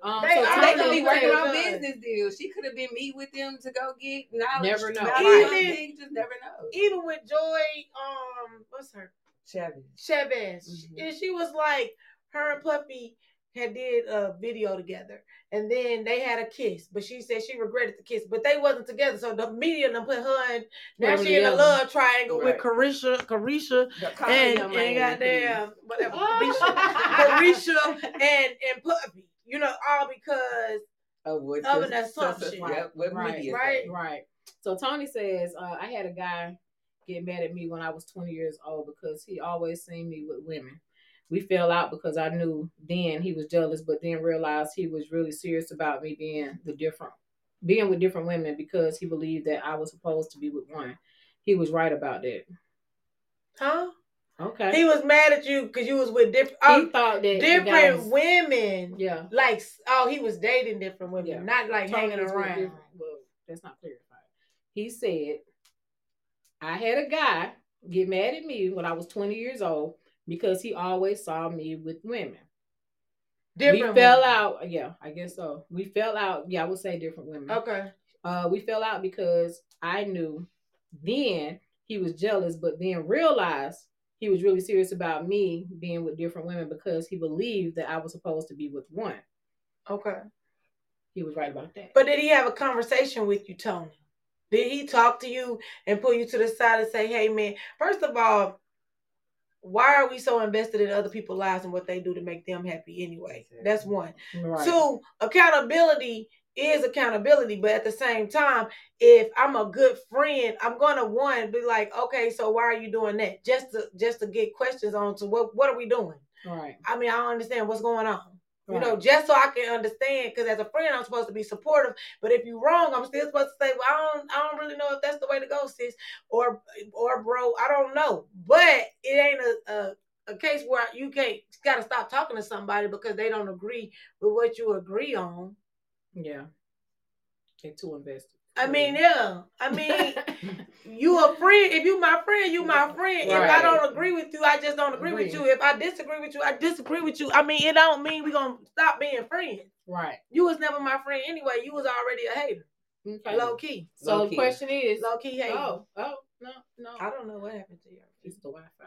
Um, They so They could be working on business deals. She could have been meet with them to go get knowledge. Never know. about Right. something. You just never know. Even with Joie, um, what's her? Chevy. Chavez, Mhm. and she was like, her and Puffy had did a video together, and then they had a kiss. But she said she regretted the kiss, but they wasn't together. So the media done put her in. Now Put she in a love triangle Right. with Caresha, Caresha, Call and, and goddamn whatever, Oh. Caresha, Caresha, and and Puffy. You know, all because Of what Of the- an assumption. Yep, what Right, media right. say. Right. So Tony says, uh, I had a guy get mad at me when I was 20 years old because he always seen me with women. We fell out because I knew then he was jealous, but then realized he was really serious about me being the different, being with different women because he believed that I was supposed to be with one. He was right about that. huh? Okay. He was mad at you because you was with different He oh, thought that different women. Yeah. Like oh, he was dating different women, Yeah. not like hanging around. Well, that's not clarified. He said, I had a guy get mad at me when I was 20 years old because he always saw me with women. Different we fell women. out. Yeah, I guess so. We fell out. Yeah, I would say different women. Okay. Uh, we fell out because I knew then he was jealous, but then realized he was really serious about me being with different women because he believed that I was supposed to be with one. Okay. He was right about that. But did he have a conversation with you, Tony? Did he talk to you and pull you to the side and say, "Hey, man, first of all, why are we so invested in other people's lives and what they do to make them happy anyway?" That's one. right. Two, accountability is accountability, but at the same time, if I'm a good friend, I'm gonna one be like, okay, so why are you doing that? Just to just to get questions on to what what are we doing? right. I mean, I don't understand what's going on. You know, just so I can understand, because as a friend, I'm supposed to be supportive. But if you're wrong, I'm still supposed to say, "Well, I don't, I don't really know if that's the way to go, sis," or, or bro, I don't know. But it ain't a, a, a case where you can't got to stop talking to somebody because they don't agree with what you agree on. Yeah. They too invested. I mean, yeah. I mean, you a friend. If you my friend, you my friend. If I don't agree with you, I just don't agree with you. If I disagree with you, I disagree with you. I mean, it don't mean we gonna stop being friends. right. You was never my friend anyway. You was already a hater. Okay. Low key. so Low the key. question is, Low key hater. oh, oh, no, no, I don't know what happened to you. it's the Wi-Fi.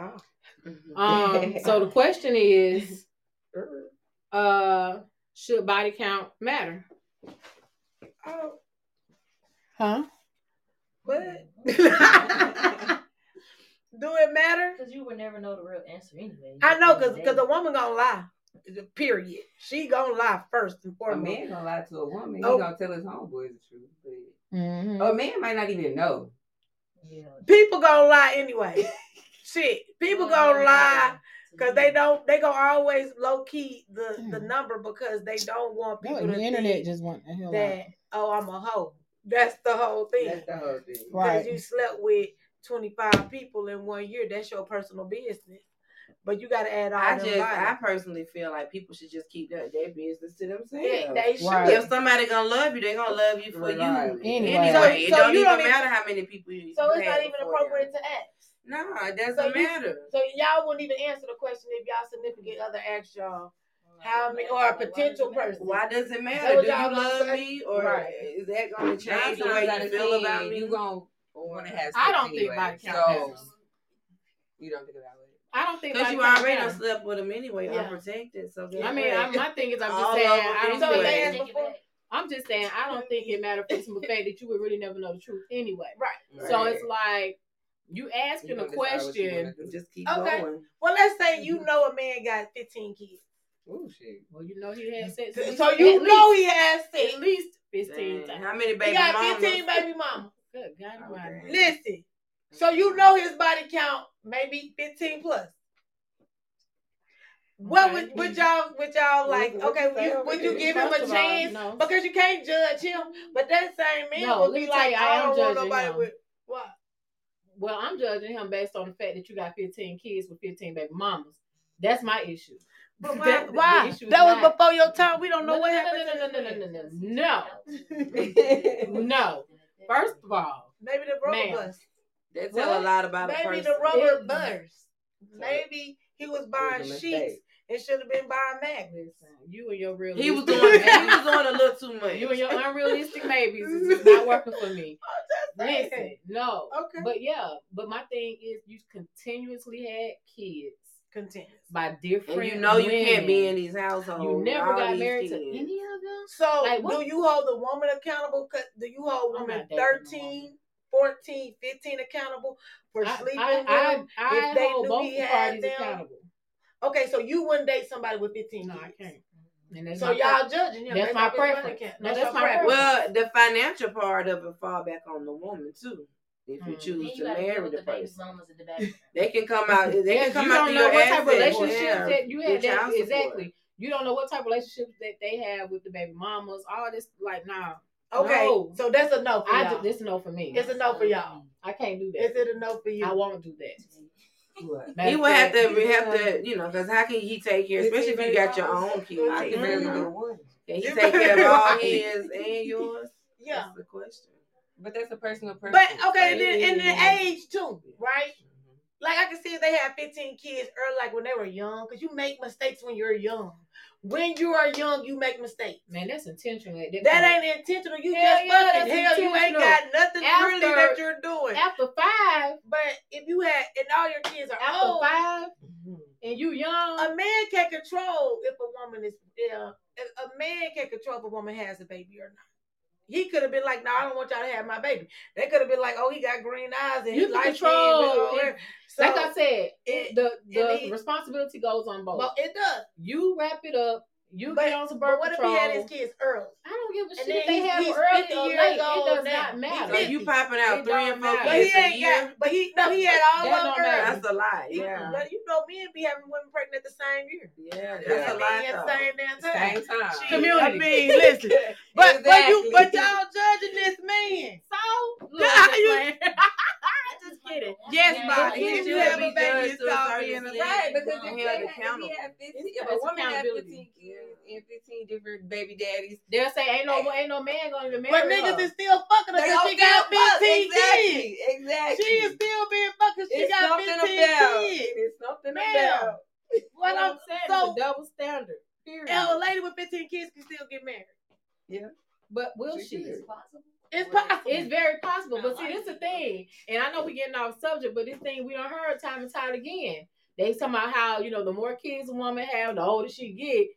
Oh. Um, so the question is, uh, should body count matter? Oh, Huh? but do it matter? Because you would never know the real answer anyway. I know, cause cause a woman gonna lie. Period. She gonna lie first and foremost. A man gonna lie to a woman. Oh. He gonna tell his homeboys the truth. But Mm-hmm. a man might not even know. yeah. People gonna lie anyway. Shit, people gonna lie because they don't. They gonna always low key the the Hmm. number because they don't want people the to internet think just want the hell out. that oh I'm a hoe. That's the whole thing. That's the whole thing. Right. Because you slept with 25 people in one year, that's your personal business. But you got to add all I just, bodies. I personally feel like people should just keep their, their business to themselves. Yeah, they should. Right. If somebody gonna love you, they gonna love you for Right. you. Anyway. Anyway, So- it so don't you even don't even- matter how many people you. So it's not even appropriate them. to ask. No, it doesn't So you- matter. So y'all wouldn't even answer the question if y'all significant other asked y'all how many or a potential person. Why does it matter? Do you love say? me, or Right. is that gonna change the way you feel about me? You gonna want to have I don't think anyway. body count so matters. you don't think about it. I don't think Because you already done slept with him anyway, Yeah. unprotected. So I mean. I, my thing is, I'm just saying, I don't So if they think. ask before, I'm just saying, I don't think it matters for the simple fact that you would really never know the truth anyway. right. So it's like you You asking gonna a decide what you question. Just keep Okay. going. Well, let's say you mm-hmm. know a man got 15 kids. Oh shit. Well, you know he had sex. So at you know least, he has sex. at least fifteen times. How many He baby got mamas? 15 baby mama. Good God oh, Almighty. Okay. Listen. So you know his body count maybe 15 plus. What Okay. would, would y'all would y'all like? What- what Okay, you would you, would you give him a of all, chance? no. Because you can't judge him. But that same man No, would be like, you, I I don't want nobody him. with what? Well, I'm judging him based on the fact that you got 15 kids with 15 baby mamas. That's my issue. But why? That- why? That was not- before your time. We don't know No, what no, no, happened. no, no, no, no, no, no, no. No. First of all, Maybe the rubber Ma'am. bust. They tell What? a lot about a Maybe person. the rubber It- burst. Maybe he was buying was sheets mistake. and should have been buying Magnums. listen, you and your real He was doing. he was doing a little too much. you and your unrealistic maybes is not working for me. Listen, no. Okay. But yeah, but my thing is you continuously had kids. Contenders. by different. And you know you can't be in these households. You never got these married to any of them. So Like, do you hold the woman accountable? Do you hold I'm women not 13, 14, 15 accountable for I, sleeping I, with I, them? I if they hold knew both he had parties them? accountable. Okay, so you wouldn't date somebody with 15 No, I kids. can't. And that's So my y'all judging him. That's based my off his money preference. No, That's, that's my preference. Well, the financial part of it fall back on the woman too. If you Mm. choose to you gotta marry with the the baby person, mamas the baby. they can come out. They Yeah, can come out. you out don't to know your what type of assets, relationships yeah, that you had. That, child support. exactly. You don't know what type of relationships that they have with the baby mamas. All this, like, nah. Okay, No. so that's a no for I y'all. do, this no for me. It's a no for y'all. I can't do that. Is it a no for you? I won't do that. What? He would have to, we have to, you know, because how can he take care, especially if you got your own kids? I can barely one. Can he take care of all his and yours? yeah. That's the question. But that's a personal But okay, and right? then and then age too, right? Mhm. Like I can see if they had 15 kids early, like when they were young, because you make mistakes when you're young. When you are young, you make mistakes. man, that's intentional. That, That ain't intentional. You Hell just yeah, fucking hell. You ain't got nothing really After- that you're doing. after five. But if you had and all your kids are After old, five, Mhm. and you young. a man can't control if a woman is yeah. A a man can't control if a woman has a baby or not. He could have been like, "No, I don't want y'all to have my baby." They could have been like, "Oh, he got green eyes and You he can control skin." it. like I said, it- the the it- responsibility goes on both. but it does. you wrap it up. You But, get on some but birth what control. if he had his kids early? I don't give a And shit then if they have he's early 50 or years late. It does now. not matter. So you popping out It three don't and four matter. But he kids a ain't year? got. But he no, he had all That of them early. That's a lot. He- Yeah. But you know, men be having women pregnant at the same year. Yeah, that's Yeah. a lot. at the though. same damn time. Same time. Shit, Community. I mean, listen. But but you but y'all judging this man. So, look, How you- playing. just kidding. Yes, Yeah, Bobby. If you have a be baby, judged it's to a called being a. Right, because if, Held they had, if accountable. he had 15, if a woman had 15 kids and 15 different baby daddies, They'll say ain't no eh. ain't no man gonna even marry But niggas her. is still fucking her because she got give a fuck. 15 kids. Exactly, exactly. She is still being fucked 'cause she it's got 15 about. kids. It's something Ma'am. about. What I'm saying? so a double standard. Period. and a lady with 15 kids can still get married. Yeah, but will She she? could. possible. It's possible. It's very possible. But see, like this is the thing. And I know we're getting off subject, but this thing we don't heard time and time again. They talking about how, you know, the more kids a woman have, the older she get,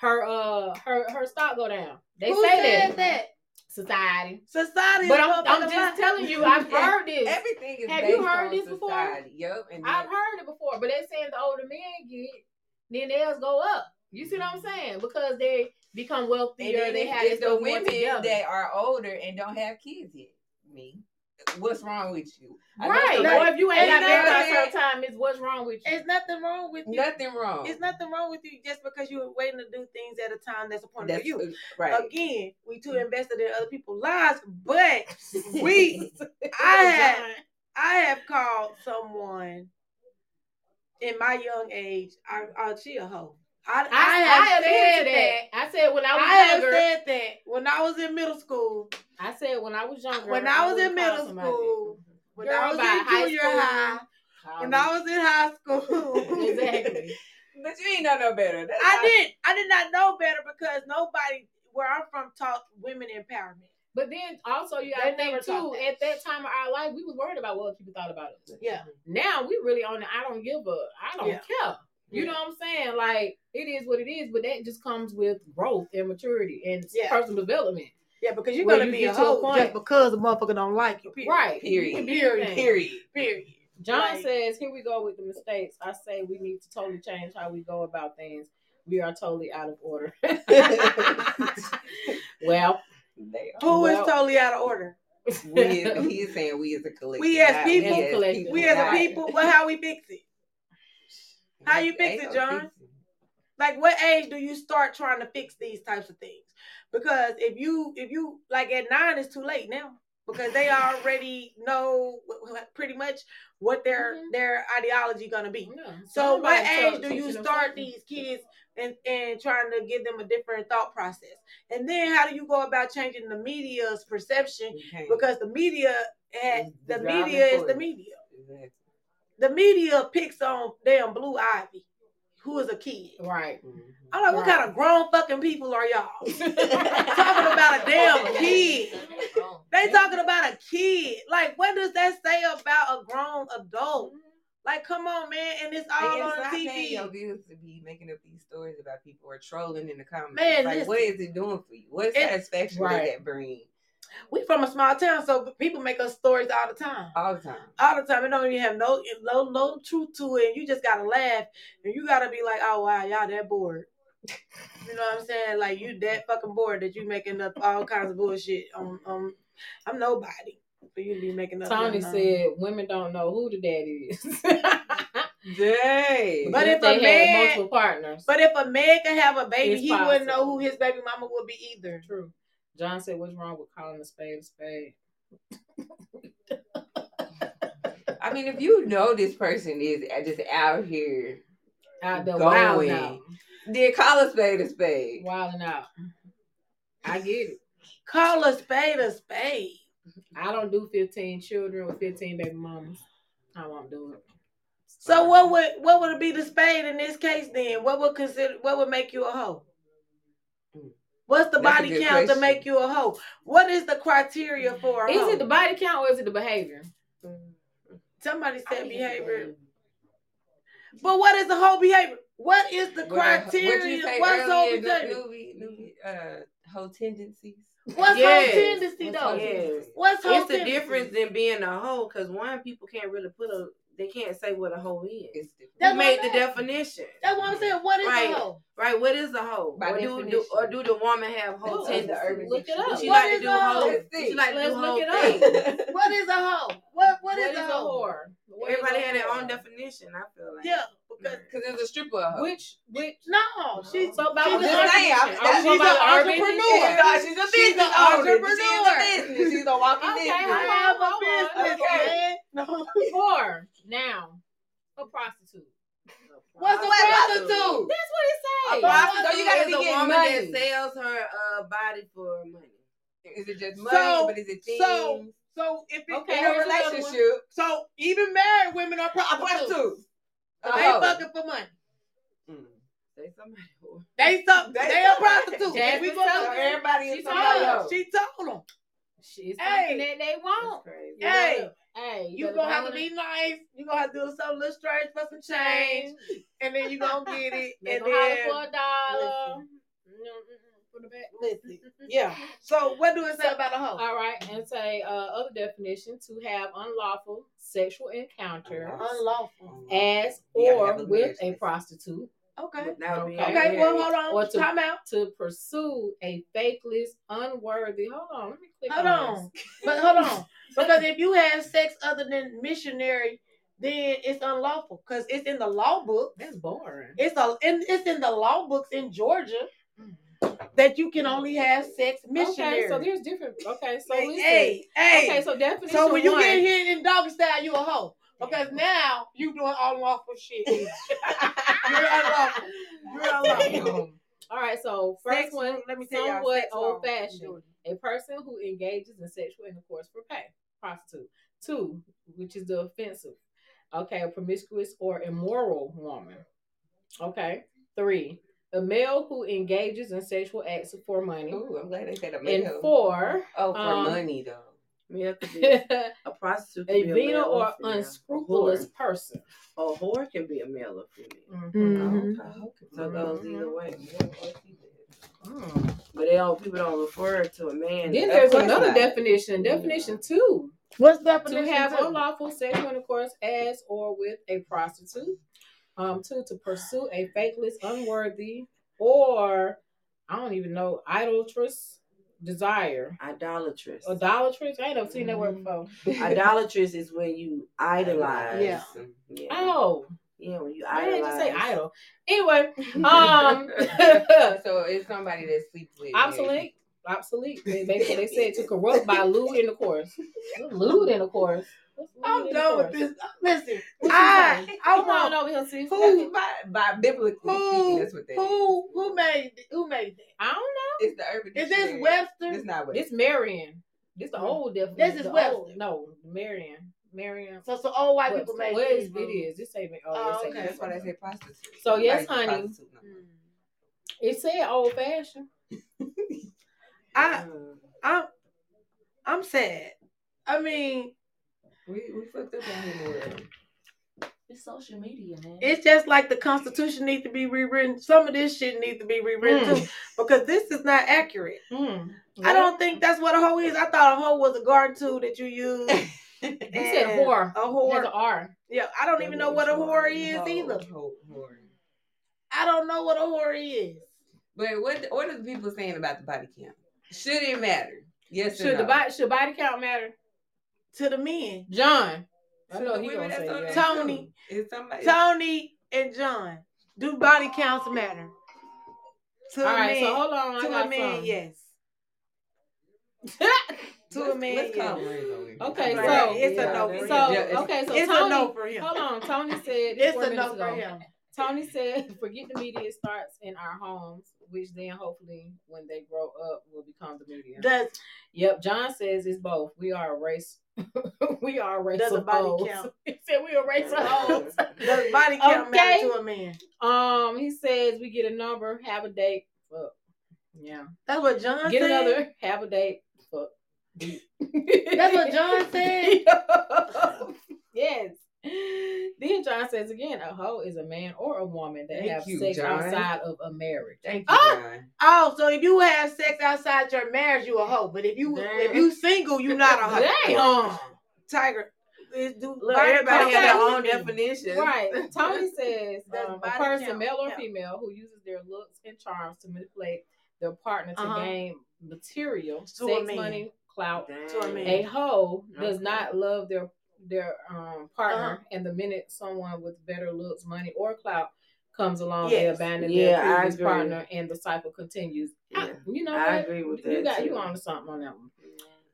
her uh her her stock go down. They Who say said that. that? Society. Society. But I'm, I'm just telling you, I've heard this. Everything is Have based you heard on this before? society. Yep. And I've heard it before, but they're saying the older men get, then theirs go up. You see what I'm saying? Because they become and wealthier, then they have it's the women together. that are older and don't have kids yet. Me. What's wrong with you? I know right. somebody- Or if you ain't Ain't got married by a nothing- certain time, it's what's wrong with you. It's nothing wrong with you. Nothing wrong. It's nothing wrong with you just because you're waiting to do things at a time that's appointed That's for you. right. Again, we too invested in other people's lives, but we I have I have called someone in my young age. I, I she a hoe. I, I, I, have said that. I said when I was younger. I have younger. said that when I was in middle school. I said when I was younger. When I was would've in middle school. When Girl, I was in high junior school, high. that. When I was in high school. exactly. But you ain't know no better. That's I how- did. I did not know better because nobody where I'm from taught women empowerment. But then also you They gotta never think too. that. At that time of our life, we was worried about what people thought about us. Yeah. Now we really on the I don't give a I don't Yeah. care. You know what I'm saying? Like it is what it is, but that just comes with growth and maturity and Yeah. personal development. Yeah, because you're Well, gonna you be a get to a hoe point- just because a motherfucker don't like you. Period. Right. Period. You can be Period. Period. Period. John Like- says, here we go with the mistakes. I say we need to totally change how we go about things. We are totally out of order. well, They are. Who is totally out of order? we is, he is saying we as a collective. We as people. As a. We as a people, well, how we fix it? How you fix it, John? Like, what age do you start trying to fix these types of things? Because if you, if you, like at nine, it's too late now because they already know pretty much what their Mhm. their ideology gonna be. no. So, what age do you start these kids and and trying to give them a different thought process? And then, how do you go about changing the media's perception? Because the media had the the media is the media. Exactly. The media picks on damn Blue Ivy, who is a kid. Right. Mm-hmm. I'm like, what Right. kind of grown fucking people are y'all? talking about a damn kid. They talking about a kid. Like, what does that say about a grown adult? Mm-hmm. Like, come on, man, and it's And all it's on not paying your TV. bills to be making up these stories about people or trolling in the comments. Man, like, listen. what is it doing for you? What It- satisfaction Right. does that bring? We from a small town, so people make us stories all the time. All the time. all the time. It don't even have no no no truth to it. You just gotta laugh and you gotta be like, oh wow, y'all that bored. You know what I'm saying? Like you that fucking bored that you making up all kinds of bullshit. On um, I'm nobody for you to be making up. Tony said women don't know who the daddy is. Dang. But if they a had man- multiple partners. But if a man can have a baby, It's he wouldn't know who his baby mama would be either. True. John said, "What's wrong with calling a spade a spade?" I mean, if you know this person is just out here, Out there Going. wilding out, then call a spade a spade. wilding out. I get it. Call a spade a spade. I don't do fifteen children with fifteen baby mamas. I won't do it. So what would what would it be the spade in this case then? What would consider what would make you a hoe? Mm. What's the That's body good count to make you a hoe? What is the criteria for a Is hoe? it the body count or is it the behavior? Somebody said behavior. But what is the whole behavior? What is the What, what criteria? you say What's the whole behavior? uh, whole tendencies. What's Yes. whole tendency What's though? whole Yes. What's whole It's the difference in being a hoe because one people can't really put a they can't say what a hoe is. It's You made the definition. That's what I'm saying. What is Right. a hoe? Right, what is a hoe? By or, do, do, or do the woman have hoe Ooh, tendencies? Look it up. Does she What like to do hoe? hoe? Let's Does see. she like to Let's do look whole it up. What is a hoe? What what What is, is a a hoe? whore? Everybody had their own definition. I feel like. Yeah, because Because there's a stripper. Which which no, she's so about she's the an I'm just saying, I'm- that's- she's talking an about entrepreneur. She's a business an owner. entrepreneur. She's a business. She's a walking Okay, I have a business, okay. man. No. Whore. Now, a prostitute. What's a What prostitute? That's what it says. A prostitute So you gotta is be a woman money. that sells her uh, body for money. Is it just money? So- but is it things? So, so if it, Okay, in a it's relationship, so even married women are prostitutes. Prostitute. So they hoe. fucking for money. Mm. Say somebody. They some, They they, a prostitute. Jasmine We gonna- told So her. everybody She is told somebody her. else. She told them, It's Hey. that they want. crazy. You Hey, better- hey, you better gonna have to be nice. You gonna have to do something a little strange for some change, and then you gonna get it. And then for a dollar. For the back. listen, yeah. So what do it say about a hoe? All right, and say uh, other definition to have unlawful sexual encounter Unlawful. as or have with a prostitute Okay. That would be Okay. Okay. Well, hold Or on. to- Time out. to pursue a fakeless, unworthy. Hold on, let me click Hold on. on. But hold on. Because if you have sex other than missionary, then it's unlawful. Because it's in the law book. That's boring. It's a in, it's in the law books in Georgia that you can only have sex missionary. Okay, so there's different. Okay, so hey, listen. hey, hey. Okay, so definition so when you one, get hit in doggy style, you a hoe. Because now you doing unlawful shit. You're unlawful. You're unlawful. All right, so first Sex- one, let me tell somewhat old fashioned. A person who engages in sexual intercourse for pay, prostitute. Two, which is the offensive. Okay, a promiscuous or immoral woman. Okay. Three, a male who engages in sexual acts for money. Ooh, I'm glad they said a male. And male. four, Oh, for um, money though. Yeah, it could a a prostitute. Be a venal male or female. unscrupulous A person. whore. A whore can be a male or female. Mhm. Okay. So it goes either way. Mm. But they don't. People don't refer to a man. Then there's another not. definition. Definition two. What's to definition have two? unlawful sexual intercourse as or with a prostitute. Um, two to pursue a fakeless, unworthy, or I don't even know idolatrous desire. idolatrous. Idolatrous? I ain't never seen that word before. idolatrous is when you idolize. Yeah. Yeah. Oh, Yeah, when you I didn't just say idol. Anyway, um, so it's somebody that sleeps with. obsolete. Obsolete. They, they, they said to corrupt by lewd intercourse. Lewd intercourse. What's lewd I'm done with intercourse? this. Listen, I say? I Come on want over here, sis. Who- by, by biblically speaking, that's what they. who who made who made that? I don't know. It's the urban. Is this dictionary. Webster? It's not Webster. It's Merriam. This the old definition. This is the Webster. old- No, Merriam. Merriam. So so all white Webster. people made What is these it rules. is? This say oh, Oh, okay. That's why they say prostitute. So, yes, Nobody's a honey. no. It said old fashioned. I Mm. I'm I'm sad. I mean, We we fucked up out here in the world. It's social media, man. It's just like the Constitution needs to be rewritten. Some of this shit needs to be rewritten Mm. too, because this is not accurate. Mm. I don't think that's what a hoe is. I thought a hoe was a garden tool that you use. You said whore. A It has an whore. R. Yeah, I don't even know what a whore is either. I don't know what a whore is. But what what are the people saying about the body count? Should it matter? Yes or Should no? the body should body count matter? To the men, John. I know he gonna say that's on yes. there, Tony. too. Is somebody Tony and John, do body counts matter? To All a right, man, so hold on. To got a man, some. yes. To a Let's- man, let's yes. Renzo. Okay, Right, so- it's a no for So him. yeah, okay, so it's Tony. a no for him. Hold on, Tony said It's four a minutes no for him. Tony said, "Forget the media starts in our homes, which then hopefully, when they grow up, will become the media." Does Yep, John says it's both. We are a race. we are a race Does a body hoes. count? he said we a race of hoes. does body count Okay. matter to a man? Um, he says we get a number, have a date. Fuck. Yeah. That's what John Get said. another, have a date. Fuck. That's what John said. yes. Then John says again, a hoe is a man or a woman that Thank have you, sex John. outside of a marriage. Thank you, Ah! John. Oh, so if you have sex outside your marriage, you a hoe. But if you if you single, you not a hoe. Damn. Tiger. Is do Look, everybody has their own definition. Right. Tony says um, a person, count male or count? female, who uses their looks and charms to manipulate their partner to Uh-huh. gain material, To sex, money, clout. To a man. A hoe does Okay. not love their their um, partner, Uh-huh. and the minute someone with better looks, money, or clout comes along, they abandon Yeah, their previous partner, and the cycle continues. I- you know I what? agree with You that, got too. you on to something on that one.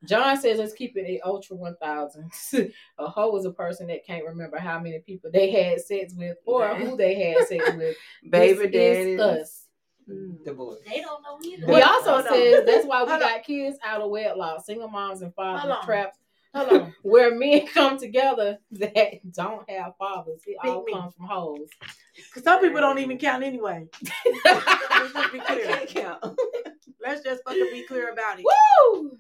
John says let's keep it a ultra one thousand. a hoe is a person that can't remember how many people they had sex with or Damn. who they had sex with. Baby This daddy. is us. Divorce. They don't know either. He also hold on. says that's why we Hold got kids out of wedlock, single moms and fathers trapped Hold on. where men come together that don't have fathers. It all me. comes from hoes. Because some people don't even count anyway. Let's just be I clear. can't count. Let's just fucking be clear about it. Woo!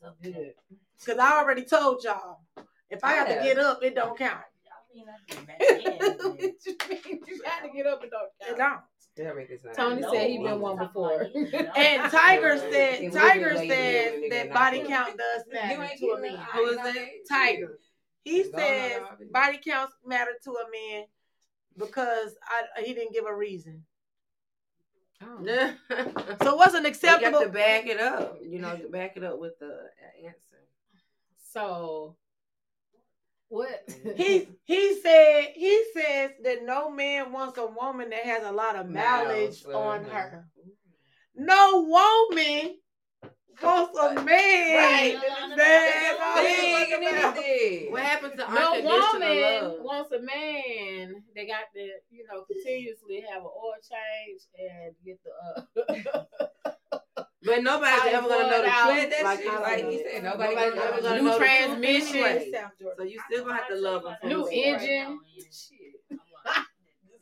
So good. Good. Because I already told y'all. If I have to get up, it don't count. I mean, I did back then, what but- you mean? You had to get up and don't It count. don't. Tell me not- Tony No, said he we been one before. you, know? And Tiger said, Tiger been lazy says that body count does matter to a man. Who is I that? know Tiger. He It's going on says body counts matter to a man because I, he didn't give a reason. Oh. So it wasn't You acceptable. got to back it up. You know, back it up with the answer. So what? He he said he says that no man wants a woman that has a lot of mileage Miles, on uh-huh. her. No woman wants a man Right. that has all this Big fucking and mileage. everything. What happened to no woman love? wants a man that got to, you know, continuously have an oil change and get the uh But nobody's How ever gonna know the out, truth. that like shit, you like he said, nobody Nobody's gonna ever know. gonna New know the truth transmission. anyway. So you still gonna have to love them. for New who they are. engine.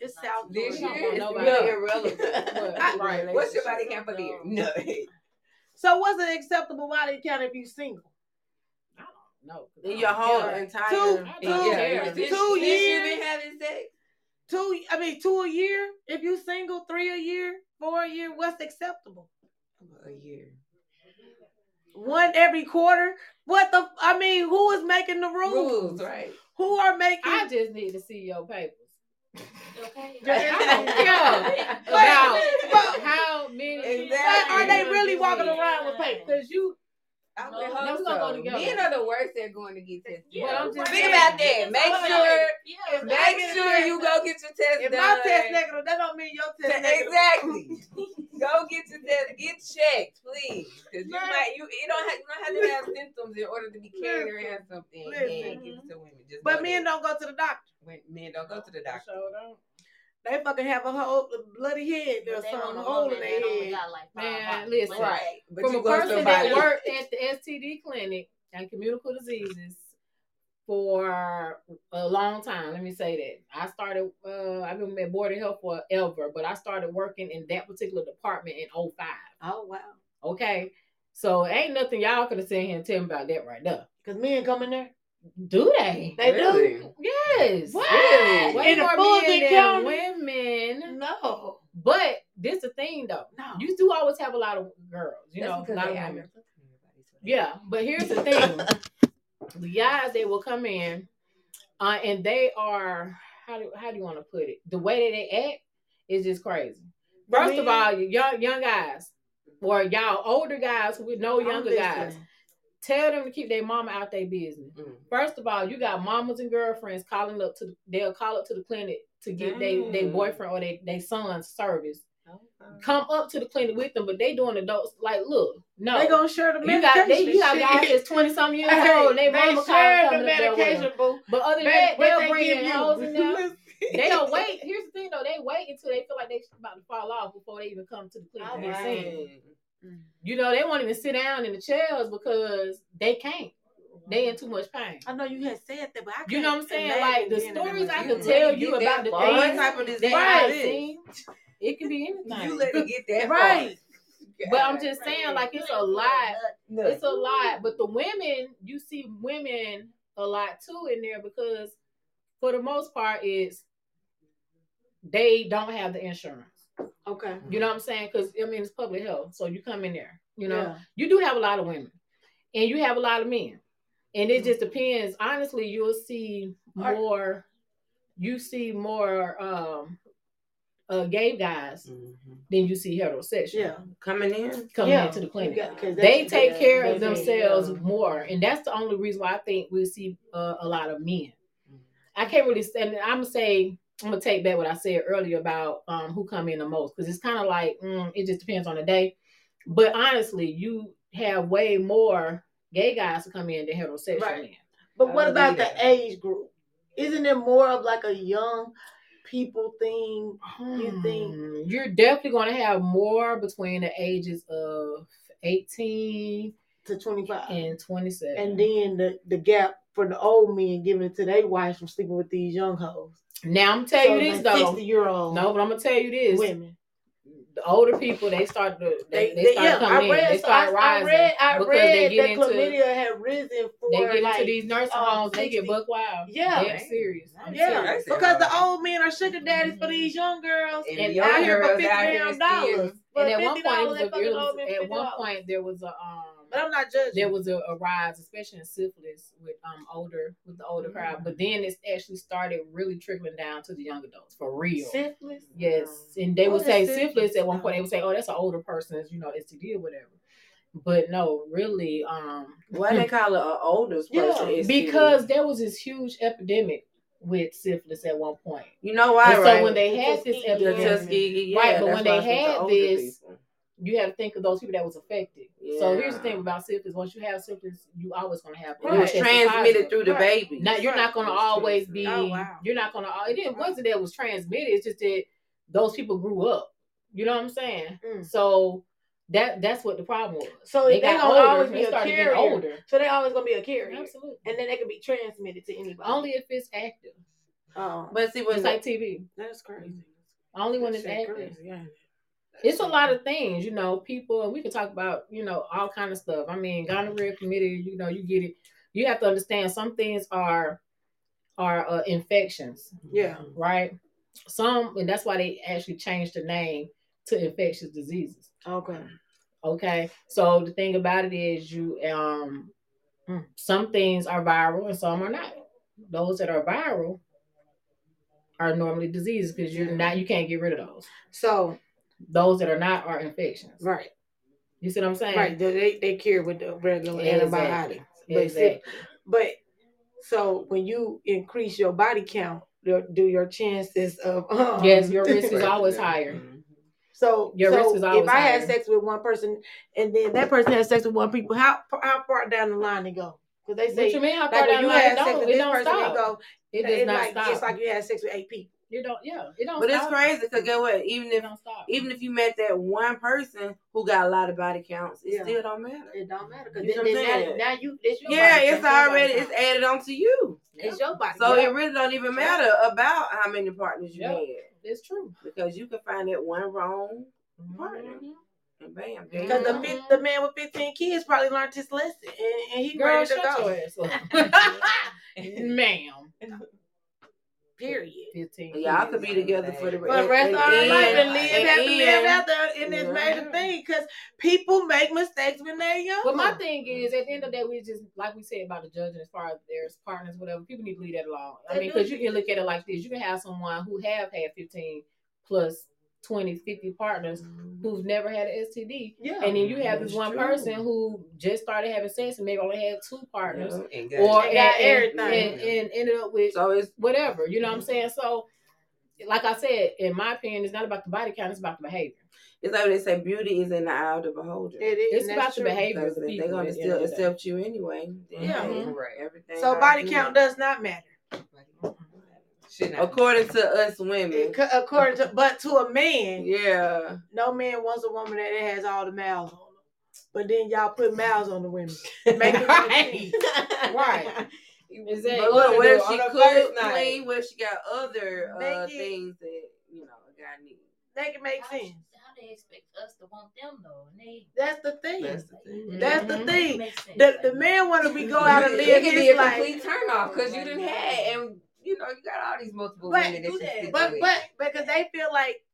It's South This We year don't is want really nobody. irrelevant. What? Right. What's your body count for the year? No. So what's an acceptable body count if you're single? No. In your whole Yeah. entire Two- I two- don't Yeah, care. since- Two since you years. been having sex. Two, I mean, two a year. If you single, three a year, four a year. What's acceptable? A year. One every quarter. What the? I mean, who is making the rules? Rules, right? Who are making? I just need to see your papers. Okay. Yeah. But- About how many Exactly. But are they really walking around with papers? Because you I No, no, hope we so. Men are the worst at going to get tested. But I'm just Think about that. Make sure, Yeah. make sure you go get your test If done. my test negative, that don't mean your test negative. Exactly. go get your test. Get checked, please, because you might you you don't have you don't have to have symptoms in order to be carrying around something Listen. and give it to women. Just But men that. don't go to the doctor. When men don't go to the doctor. So don't. They fucking have a whole bloody head or But something, know hole in they their only head. got like five Man, listen. Right. But From you a person somebody. that worked at the STD clinic and communicable diseases for a long time. Let me say that. I started, uh, I've been at Board of Health forever, but I started working in that particular department in 05. Oh wow. Okay. So ain't nothing y'all could have seen here and tell me about that right now. Cause men come in there. Do they? They Really? do. Yes. What? Really? Way In more men than County? women. No. But this the thing though. No. You do always have a lot of girls, you That's know, a lot of women. here fucking everybody, so they- Yeah, but here's the thing: the guys they will come in, uh, and they are how do how do you want to put it? The way that they act is just crazy. First of all, young young guys or y'all older guys with no younger guys, listening. Tell them to keep their mama out their business. Mm. First of all, you got mamas and girlfriends calling up to they'll call up to the clinic to get their they boyfriend or their they son's service. Okay. Come up to the clinic with them, but they doing adults like look no. They gonna share the medication. You got they, you got guys that's twenty something years Hey, old. They, mama share the coming up there with medication, boo. But other than that, they'll they bring in hoes in there. Listen. They'll wait. Here's the thing though, they wait until they feel like they about to fall off before they even come to the clinic. To get wow. seen. You know, they won't even sit down in the chairs because they can't. They in too much pain. I know you had said that, but I You know what I'm saying? Like the being in that stories I much could tell Get you about the far. What things type of disease that it? seen, can be anything. You let it get that far. Right. But I'm just saying, like it's a lot. Nuts. It's a lot. But the women, you see women a lot too in there because for the most part, it's they don't have the insurance. Okay. You know what I'm saying? Because I mean it's public health, so you come in there. You know, Yeah. you do have a lot of women, and you have a lot of men, and it just depends. Honestly, you'll see more. You see more um, uh, gay guys Mhm. than you see heterosexual. Yeah. Coming in. coming Yeah. into the clinic. got- they take yeah, care they of themselves more, and that's the only reason why I think we see uh, a lot of men. Mhm. I can't really stand. I'm gonna say I'm gonna take back what I said earlier about um, who come in the most because it's kind of like mm, it just depends on the day. But honestly, you have way more gay guys to come in than heterosexual Right. men. But I what about the that. age group? Isn't it more of like a young people thing? You think- Hmm, you're definitely gonna have more between the ages of 18 To 25. and 27. and then the, the gap for the old men giving it to their wives from sleeping with these young hoes. Now I'm tell you this though. 60 year old No, but I'm gonna tell you this: women. the older people they start to they, They, they, they, start yeah, coming I in. They so start I, I rising read, I because read they get that into chlamydia had risen for they get like, into these nursing um, homes. They get buck wild. Yeah. Dead serious. I'm Yeah, serious. because the old men are sugar daddies for these young girls. And, And the young out here for girls fifty out here damn still- dollars. And at one point, it was, they a, it fucking was old men at one point there was a um. But I'm not judging. There was a, a rise, especially in syphilis with um older with the older crowd. But then it's actually started really trickling down to the young adults for real. syphilis. Yes, and they What would say syphilis? syphilis at one point. They would say, "Oh, that's an older person's, you know, STD or whatever." But no, really, um, Why they call it an oldest Yeah, person? STD? because there was this huge epidemic with syphilis at one point. you know why, and right? so when they The had this Tuskegee, the epidemic, Tuskegee, yeah, Right, but when they why it's with the had this, people. you had to think of those people that was affected. So here's the thing about syphilis: once you have syphilis, you always gonna have it Right. was transmitted through the Right. baby. Now you're not gonna It's always be. Oh, wow. You're not gonna. It didn't wasn't that it was transmitted. It's just that those people grew up. You know what I'm saying? Mm. So that that's what the problem was. So they they, got gonna older. always They be a carrier. older. So they always gonna be a carrier, Absolutely. and then they can be transmitted to anybody. Only if it's active. Oh, But see, when It's like TV. that's crazy. Only when it's active. crazy, yeah. It's a lot of things, you know. People, and we can talk about, you know, all kind of stuff. I mean, gonorrhea chlamydia, you know, you get it. You have to understand some things are are uh, infections, Yeah. right? Some, and that's why they actually changed the name to infectious diseases. Okay. Okay, so the thing about it is, you um, Mm. some things are viral and some are not. Those that are viral are normally diseases because you're not, you can't get rid of those. So Those that are not are infections. right, You see what I'm saying? right. They they, they cure with the regular Exactly. antibiotic. But Exactly. But so when you increase your body count, your, do your chances of um, Yes, your risk is always higher. Mhm. So Your so risk is always if I had sex with one person and then that person had sex with one people, how how far down the line they go? Because they What say you mean? How like far when down you the line? had It sex don't, with it this don't person, stop. it go. It does it's not like stop. it's like you had sex with eight people. It don't. Yeah, it don't. But it's crazy because get what? Even It if don't stop. even if you met that one person who got a lot of body counts, it Yeah. still don't matter. It don't matter because You know what I'm now, now you it's your Yeah, body it's count, already body it's count. added on to you. it's your body. So count. it really don't even matter about how many partners you Yeah. had it's true. because you can find that one wrong partner Mhm. And bam. Because the damn. fif- the man with 15 kids probably learned his lesson and, and he Girl, ready to shut go. your ass up. Ma'am. Period. 15. Y'all could be together for the, For the rest of our life and live and have to live end. after and it's made a thing because people make mistakes when they're young. But my thing is, at the end of the day, we just like we said about the judging as far as their partners, whatever. People need to leave that alone. I They mean, because you can look at it like this: you can have someone who have had fifteen plus 20, 50 partners mm-hmm. who've never had an STD, yeah. and then you have this one true. person who just started having sex and maybe only had two partners, And or They got and, everything. and, and ended up with So it's whatever. You know what I'm mm-hmm. saying? So, like I said, in my opinion, it's not about the body count; it's about the behavior. it's like they say beauty is in the eye of the beholder. It is. It's about that's the behavior of Because the if people. they're gonna at the end still of the day. accept you anyway. then Yeah. hey, mm-hmm. Right. Everything. So gotta body count that. does not matter. Should. According to us women. It According to, but to a man, Yeah. no man wants a woman that has all the mouths on them. But then y'all put mouths on the women. Make it Right. Right. Exactly. But look, what if she could first night. clean? What if she got other uh, it- things that you know a guy needs? Make it make sense. how they expect us to want them though? And they That's the thing. That's the thing. That's the thing. The the man want to be go out and it live could be his a life. complete turn off because you didn't have and you know you got all these multiple But, women that you stick but with. but because they feel like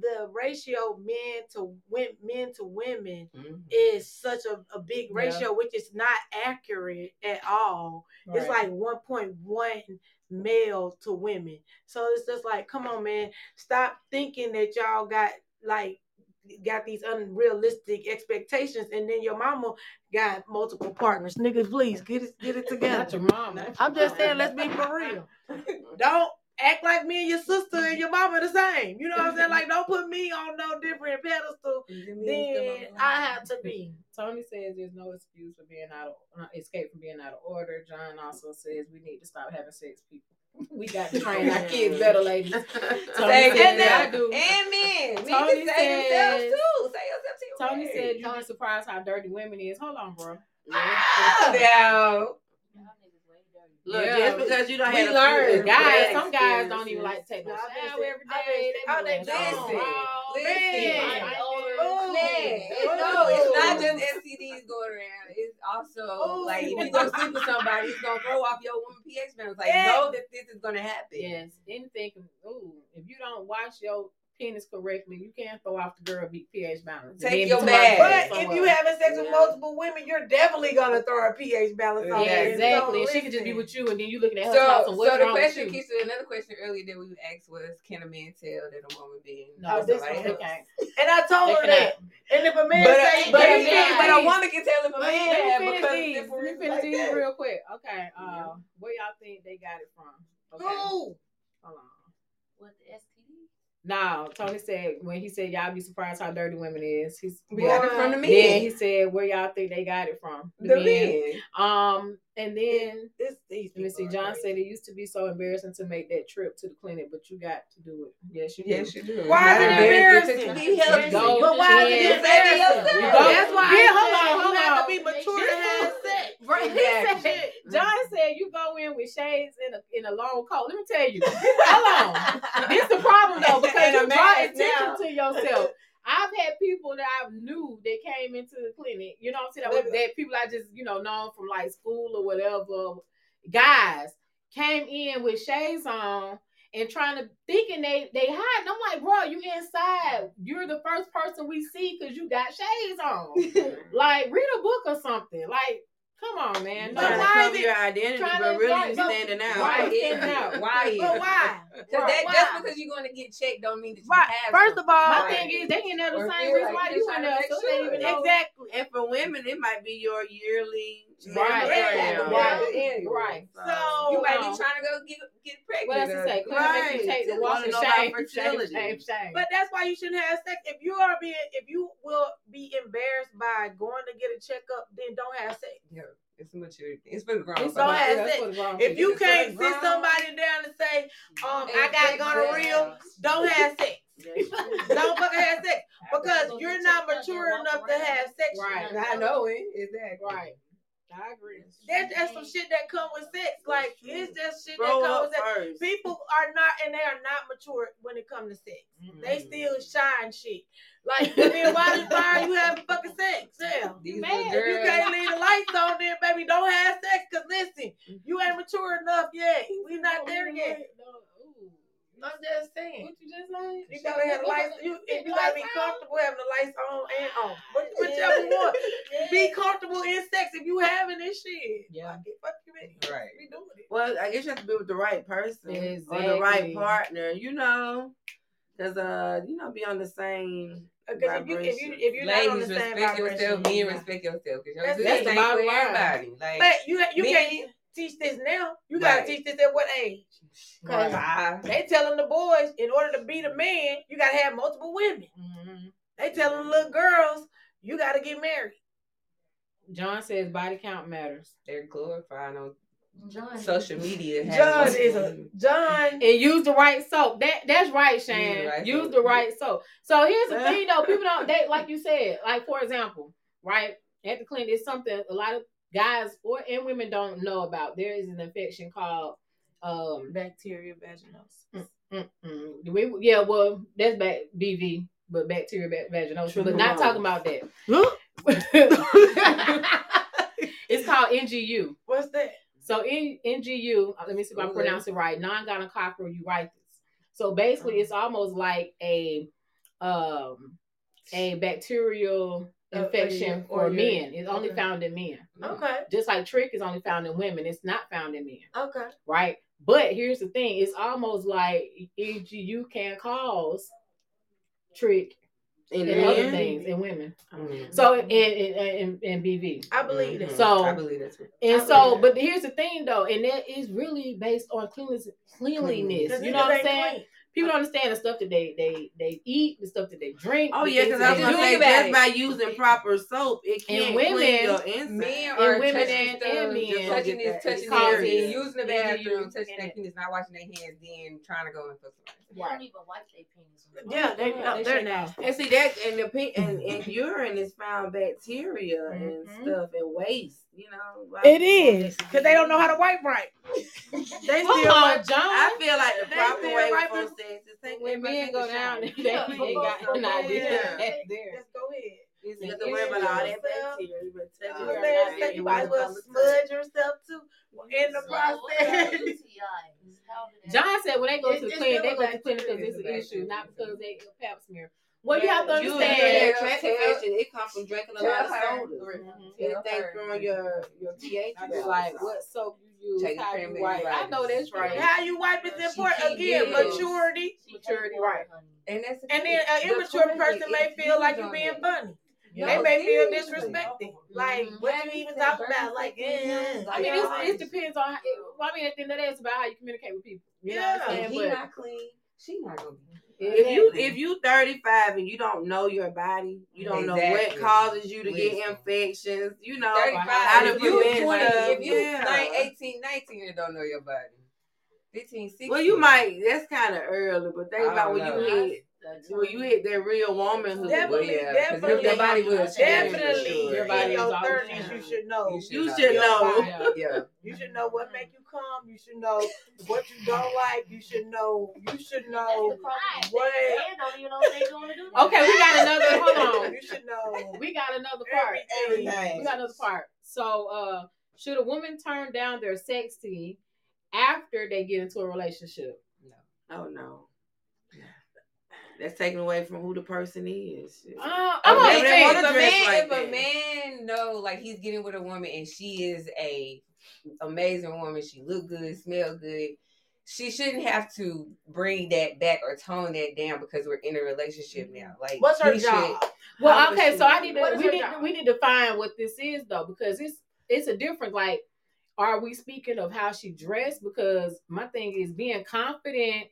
the ratio men to win, men to women Mhm. is such a, a big Yeah. ratio, which is not accurate at all. It's like 1.1 male to women. So it's just like, come on, man, stop thinking that y'all got like got these unrealistic expectations, and then your mama got multiple partners. Niggas, please get it get it together. Not your mama. I'm just saying, let's be for real. Don't act like me and your sister and your mama the same. You know what I'm saying? Like, don't put me on no different pedestal than I have to be. Tony says there's no excuse for being out of uh, escape from being out of order. John also says we need to stop having sex, people. We got to train our kids better, ladies. Tony Say says that that. I do. And men. Men Tony can say themselves says- too. Say yourself to your Tony word. said you'd be surprised how dirty women is. Hold on, bro. Ah, now. y'all niggas way dirty. Look, Yeah. just because you don't We have a learned. Guys, some guys don't even like to take no No, I've been shower saying- every I've day. been- They I've be Listen, raw. listen. Man. Oh, Man, oh. no, it's not just STDs going around. It's also Oh. like if you go sleep with somebody, it's gonna throw off your woman pH balance. Like Yeah. know that this is gonna happen. Yes, anything. Can, ooh, if you don't wash your penis correctly, you can't throw off the girl beat pH balance. Take your bag. But if somewhere. you having sex with Yeah. multiple women, you're definitely gonna throw a pH balance on. yeah, exactly. And she could just be with you, and then you looking at her So, house and what's so the wrong question. Keisha, another question earlier that we asked was, can a man tell that a woman being No, this one. they can't. And I told her that. And if a man But, say, a, but, but a a man, man- but a woman can tell if a Let man me have finish because these. simple Let me finish like these real quick. Okay, uh, where y'all think they got it from? Okay, Who? hold on. What the STD? No, Tony said when he said y'all be surprised how dirty women is. He's We got it from the men. Then he said where y'all think they got it from? the men. men. Um, and then This, these let me see. John crazy. said it used to be so embarrassing to make that trip to the clinic, but you got to do it. Yes, you do. Yes, you do. Why is it embarrassing embarrassing? to be healthy. Go But why is it embarrassing? You go- That's why Yeah, I hold on, you hold have on. to be mature to have sex. Right. Exactly. He said, John said you go in with shades in a in a long coat. Let me tell you. Hold on. This is the problem though, because you draw attention now. to yourself. I've had people that I knew that came into the clinic, you know what I'm saying? That, was- that people I just, you know, known from like school or whatever. Guys came in with shades on and trying to thinking they they hide. I'm like, bro, you inside. You're the first person we see because you got shades on. like, read a book or something. Like, come on, man. No, trying to why is cover your identity, but really you standing out. Why Why is is it? it? Why But why? Because that Why? just because you're going to get checked don't mean that you Right. have First of all- My Right. thing is, they ain't know the same reason like why you you in trying to there, so sure. even know. Exactly. And for women, it might be your yearly Right, mammogram. right, right. So You might um, be trying to go get get pregnant. What else to say? Couldn't make you Right. take the walk wanna of shame, shame, shame, shame. But that's why you shouldn't have sex. If you are being, if you will be embarrassed by going to get a checkup, then don't have sex. Yeah, it's a maturity. It's for the grown. It's folks. don't have sex. wrong If you can't sit grown- somebody down and say, um, I And got take gonorrhea, that. don't have sex. Don't fucking have sex because you're not mature enough to have sex. Right. I know it. Exactly. right. I agree. That's, that's some shit that come with sex. Like it's just shit that Grow come up with sex. first. People are not, and they are not mature when it comes to sex. They still shy and shit. Like, I mean, why, why are you having fucking sex? Yeah. These Man, if If you can't leave the lights on, then baby, don't have sex. Cause listen, you ain't mature enough yet. We not there yet. I'm just saying. What you just like? You gotta have the lights. You, and you gotta be comfortable having the lights on and off. But whichever one. Be comfortable in sex if you having this shit. Yeah. Fuck it, fuck you, man. Right. We doing it. Well, I guess you have to be with the right person or the right partner, you know, because uh, you know, be on the same. Because if you if you if you're not on the Ladies, same respect vibration, yourself. Men you're respect yourself. Because your That's- that's the ain't bottom line. everybody. Like, But you you Men- can't teach this now. You gotta Right. teach this at what age? Cause five. they telling the boys in order to be the man, you gotta have multiple women. Mhm. They telling little girls you gotta get married. John says body count matters. They're glorifying on John. social media. John is a John. And use the right soap. That that's right, Shane. the right use soap. the right soap. So here's the thing though, people don't they like you said, like for example, right? At the clinic, it's something a lot of guys or and women don't know about. There is an infection called um Bacteria vaginosis. mm-mm. we yeah, well, that's back BV, but bacteria va- vaginosis. But not talking about that. it's called NGU. What's that? So in NGU, uh, let me see if I pronounce it right. Non-gonococcal uritis. So basically, it's almost like a um a bacterial infection or yeah. men. It's only Okay. found in men. Okay. Just like trich is only found in women, it's not found in men, Okay. right? But here's the thing: it's almost like NGU can cause trich And and other things and women. Mhm. So in in, in, in BV. I believe that. So- I believe that too. And I so, but here's the thing though, and that is really based on cleanliness. Cleanliness, you know what I'm saying? clean. People don't understand the stuff that they they they eat, the stuff that they drink. oh yeah, because I was they gonna do. say just by using proper soap, it can't women- clean your inside. Men And women touching and- stuff, and just men. touching Get this, touching causes using the bathroom, touching and their penis, not washing their hands, then trying to go and fuck somebody. They don't even wipe their penis. Yeah, they, Yeah, no, they they're should nasty. And see that, and the pe- and, and urine is found bacteria and Mhm. stuff and waste. You know, Why It people is just- because they don't know how to wipe right. They Hold still on. John. I feel like the They proper still way wiping- before sex is when everybody men go down, shower. they Yeah, ain't got an idea. Yeah. That's there. Let's go ahead. You have to worry about all that bacteria. You better You touch know it what I'm every saying? now So and you might as well smudge yourself too in the So, what about process. UTIs? How do that- John said when they go to the clinic, they go to the clinic because bacteria. it's an issue, not because they a pap smear. Well, you have to understand. understand tract infection, it comes from drinking a lot of Tell her. sodas. Mhm. Anything throwing your your pH I like, what soap you use? Take How you wipe? I know that's right. How you wipe is She important. Again, getting- maturity. Maturity, right. And that's And then an immature clinic person may feel like you're being funny. Yeah. They may feel disrespected. Like, Mhm. what you even talking about? Like, eh. I mean, it's, it depends on. It, well, I mean, at the end of the day, it's about how you communicate with people. You know what Yeah. I'm saying? he But not clean, she not gonna be. If you if you 35 and you don't know your body, you don't know what causes you to get infections, you know, 35, how to if you 20, stuff. if you yeah. nine, 18, 19 and don't know your body. 15, 16. Well, you might. That's kind of early, but think about when know. you hit when you hit that real womanhood. Definitely, Well, yeah, 'cause definitely. your body will change Definitely, sure. Your in your thirties, you should know. You should You know. should your know. Yeah. Yeah. You should know what make you come. You should know what you don't like. You should know. You should know That's the problem. what. They don't know what they going to do. Okay, we got another. Hold on. You should know We got another part. everything. We got another part. So, uh, should a woman turn down their sexy after they get into a relationship? No. Oh no. That's taken away from who the person is. Uh, Oh, I'm they- only they saying. if a man, like if that. a man know like he's getting with a woman and she is a amazing woman, she look good, smell good. She shouldn't have to bring that back or tone that down because we're in a relationship now. Like, What's her he should- job? Well, okay, so I need to we need job? we need to find what this is though because it's it's a different like are we speaking of how she dressed because my thing is being confident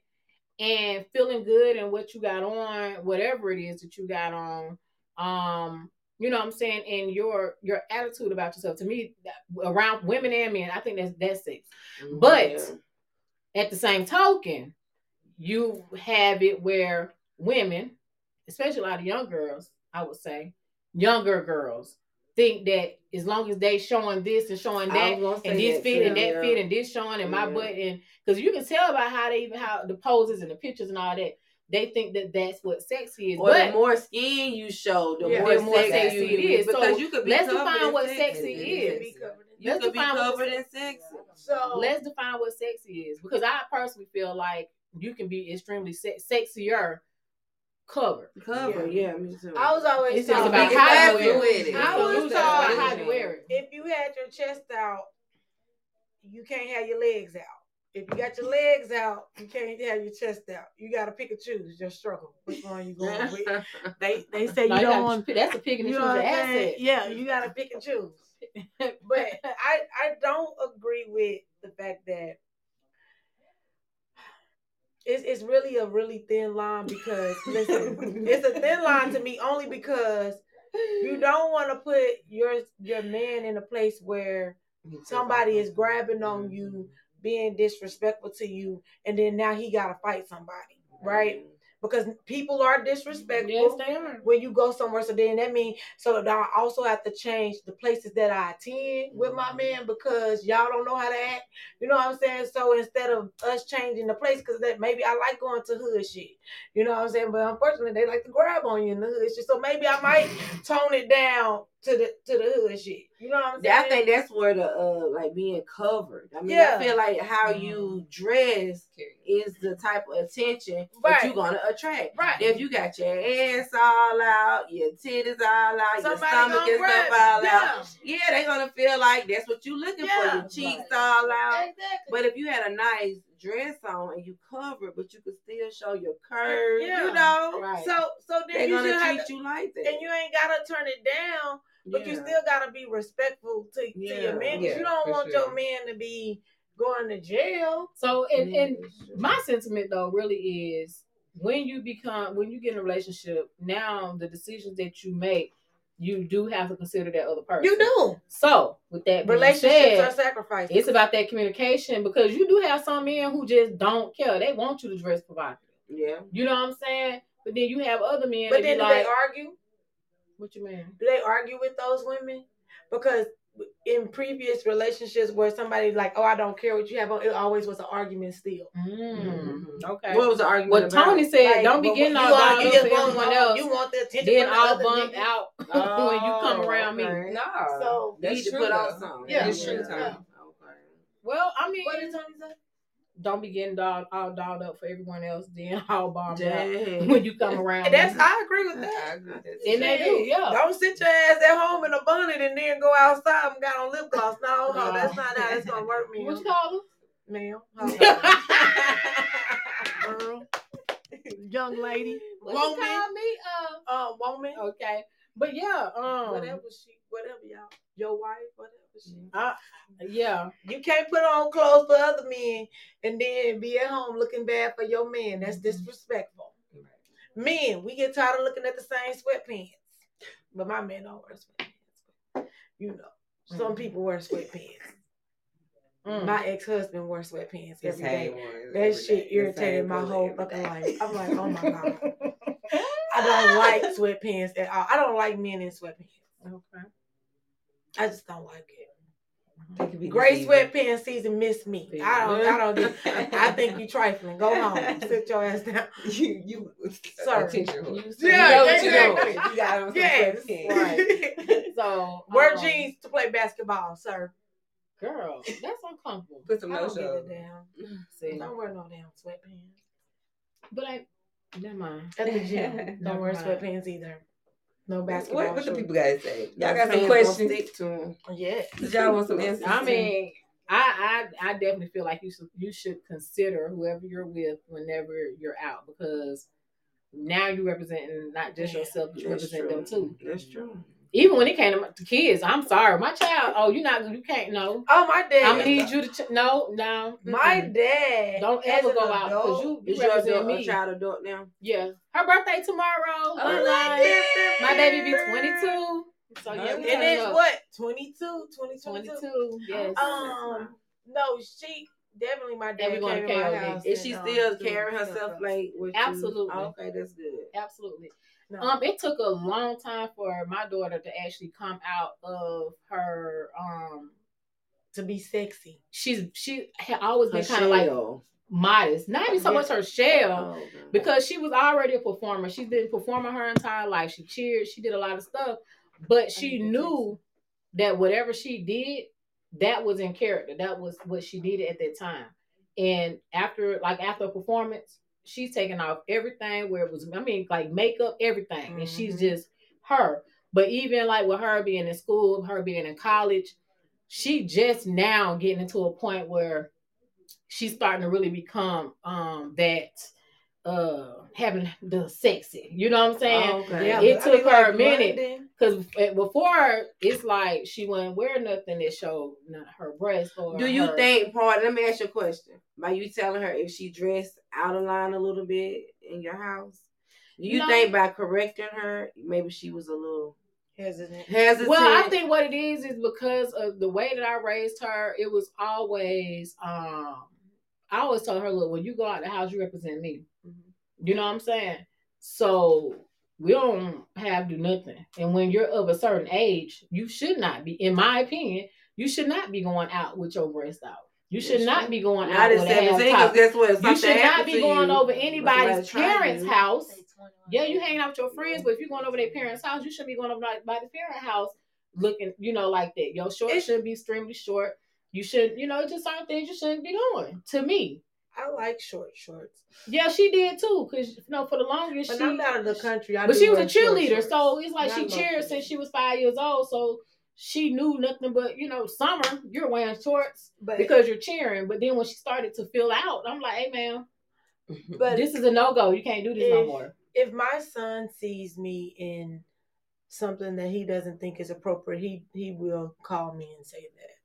and feeling good and what you got on whatever it is that you got on um you know what I'm saying? And your your attitude about yourself. To me around women and men I think that's that's it. But at the same token, you have it where women, especially a lot of young girls, I would say, younger girls, think that as long as they showing this and showing that, was gonna say and this that fit and that yeah. fit and this showing and my Yeah. butt and because you can tell by how they even how the poses and the pictures and all that. they think that that's what sexy is. Or but the more skin you show, the Yeah, more, the more sexy, sexy you it is. So Because you could be let's define what sexy. sexy is. You Let's could be define what covered in sexy. So Let's define what sexy is because I personally feel like you can be extremely se- sexier covered. Covered, yeah, me too. I was always It's taught about how you happy wear it. I was it's taught- about how you wear it. if you had your chest out, you can't have your legs out. If you got your legs out, you can't have your chest out. You gotta pick and choose. Just struggle. Which one you going with? They they say No, you you don't gotta- want. that's a pick and You choose know what your I'm saying? asset. Yeah, you gotta pick and choose. But I I don't agree with the fact that it's it's really a really thin line because listen, it's a thin line to me only because you don't want to put your your man in a place where somebody is grabbing on you, being disrespectful to you, and then now he gotta fight somebody, right? Because people are disrespectful Yes, they are. when you go somewhere. So then that means so that I also have to change the places that I attend with my mm-hmm. man because y'all don't know how to act. You know what I'm saying? So instead of us changing the place, because that maybe I like going to hood shit. You know what I'm saying? But unfortunately, they like to grab on you in the hood shit. So maybe I might tone it down to the to the hood shit. You know what I'm saying? I think that's where the uh like being covered. I mean, Yeah. I feel like how you dress is the type of attention Right. that you're gonna attract. right. If you got your ass all out, your titties all out, your stomach gonna and stuff grab- all yeah. out, yeah, they gonna feel like that's what you're looking for. Yeah. Your cheeks all out. Exactly. But if you had a nice dress on and you covered, but you could still show your curves, Yeah. you know, Right. So so then they're you gonna should treat to, you like that. and you ain't gotta turn it down. But you still gotta be respectful to, to your man. 'cause Yeah, you don't want sure. your man to be going to jail. So and, Yeah, and that's true. my sentiment though really is when you become when you get in a relationship, now the decisions that you make, you do have to consider that other person. You do. So with that being Relationships said, are sacrifices. it's about that communication because you do have some men who just don't care. They want you to dress provocative. yeah. You know what I'm saying? But then you have other men but that then be do like, they argue? "What you mean?" Do they argue with those women? Because in previous relationships where somebody like, oh, I don't care what you have on, it always was an argument still. Mm, okay. What was the argument? What about? Tony said, Like, don't be getting you all are- dolled you just for want- everyone oh, else. You want the attention then from the all other bummed niggas. out when you come around me. okay. No. So- You that's need to true. put on though. something. Yeah. It's true, Yeah. Tony. Okay. Well, I mean, What did Tony say? Don't be getting dolled, all dolled up for everyone else, then all bombed out when you come around. And that's. I agree with I that. agree with that. And they do, yeah. Don't sit your ass at home in a bonnet and then go outside and got on lip gloss. No, no, No. that's not how it's gonna work, man. What ma'am. you call Ma'am. Girl. Young lady. what Woman. you call me? Uh, woman. Uh, okay, but yeah, um, Whatever she, whatever y'all, your wife, whatever she. uh, yeah, You can't put on clothes for other men and then be at home looking bad for your man. That's disrespectful. Men, we get tired of looking at the same sweatpants, but my man don't wear sweatpants. You know, some Mhm. people wear sweatpants. Mm. My ex husband wore sweatpants every day. That every shit day. Irritated my whole fucking life. I'm like, oh my god, I don't like sweatpants at all. I don't like men in sweatpants. okay. I just don't like it. They could be Gray sweatpants season miss me. I don't. I don't. Get, I think you trifling. Go home. Sit your ass down. you, you, Sir. attention whore. You Yeah, you know what you exactly. doing. You got on some Yes. sweatpants. Right. So Wear um, jeans to play basketball, sir. girl. That's uncomfortable. Put some I no don't give a show. See, Don't wear no damn sweatpants. but I never mind. At the gym, don't wear sweatpants either. No basketball. What, what the people gotta say? Y'all got some questions? Stick to 'em. Yeah. Y'all want some answers? I mean, I, I I definitely feel like you should you should consider whoever you're with whenever you're out because now you're representing not just Yeah, yourself, but you represent true. them too. That's true. Even when it came to, my- to kids, I'm sorry, my child. Oh, you're not. You can't know. Oh, my dad. I'm gonna need you to ch- no, no. My mm-mm. dad. Don't ever go out because you, you Is your adult, a me. child adult now? Yeah, her birthday tomorrow. Oh, like, my baby be 22. So yeah, And it's what? 22, 22, 22. Yes. Um, no, she definitely my dad came to my house. Is she still um, carrying herself like with you? Absolutely. Okay, that's good. Absolutely. No. Um, it took a long time for my daughter to actually come out of her um. to be sexy. She's she had always been kind of like modest. Not even so Yeah. much her shell, Oh, because she was already a performer. She's been performing her entire life. She cheered, she did a lot of stuff, but she knew that whatever she did, that was in character. That was what she did at that time. And after, like after a performance, she's taking off everything where it was. I mean, like makeup, everything, and she's Mhm. just her. But even like with her being in school, her being in college, she just now getting into a point where she's starting to really become um that uh having the sexy. You know what I'm saying? Okay. Yeah, It but I took mean, her like a minute. Because before it's like she wouldn't wear nothing that showed not her breast or Do you her- think part? Let me ask you a question. By you telling her if she dressed out of line a little bit in your house, do you No. think by correcting her, maybe she was a little hesitant. hesitant? Well, I think what it is is because of the way that I raised her, it was always um I always told her, look, when you go out the house, you represent me. You know what I'm saying? So we don't have to do nothing. And when you're of a certain age, you should not be, in my opinion, you should not be going out with your breast out. You should not be going not out at with a half seventeen. Top. guess what? You should not be going over anybody's parents' house. Yeah, you hanging out with your friends, but if you're going over their parents' house, you shouldn't be going over by by the parent house looking, you know, like that. Your shorts shouldn't be extremely short. You should, you know, just certain things you shouldn't be doing. To me, I like short shorts, yeah, she did too, because you know, for the longest, but she. I'm out of the country. I but she was a cheerleader, so it's like she cheered since she was five years old. So she knew nothing but, you know, summer you're wearing shorts But because you're cheering. But then when she started to fill out, I'm like, hey man, but this is a no go. You can't do this no more. if my son sees me in something that he doesn't think is appropriate, he he will call me and say that.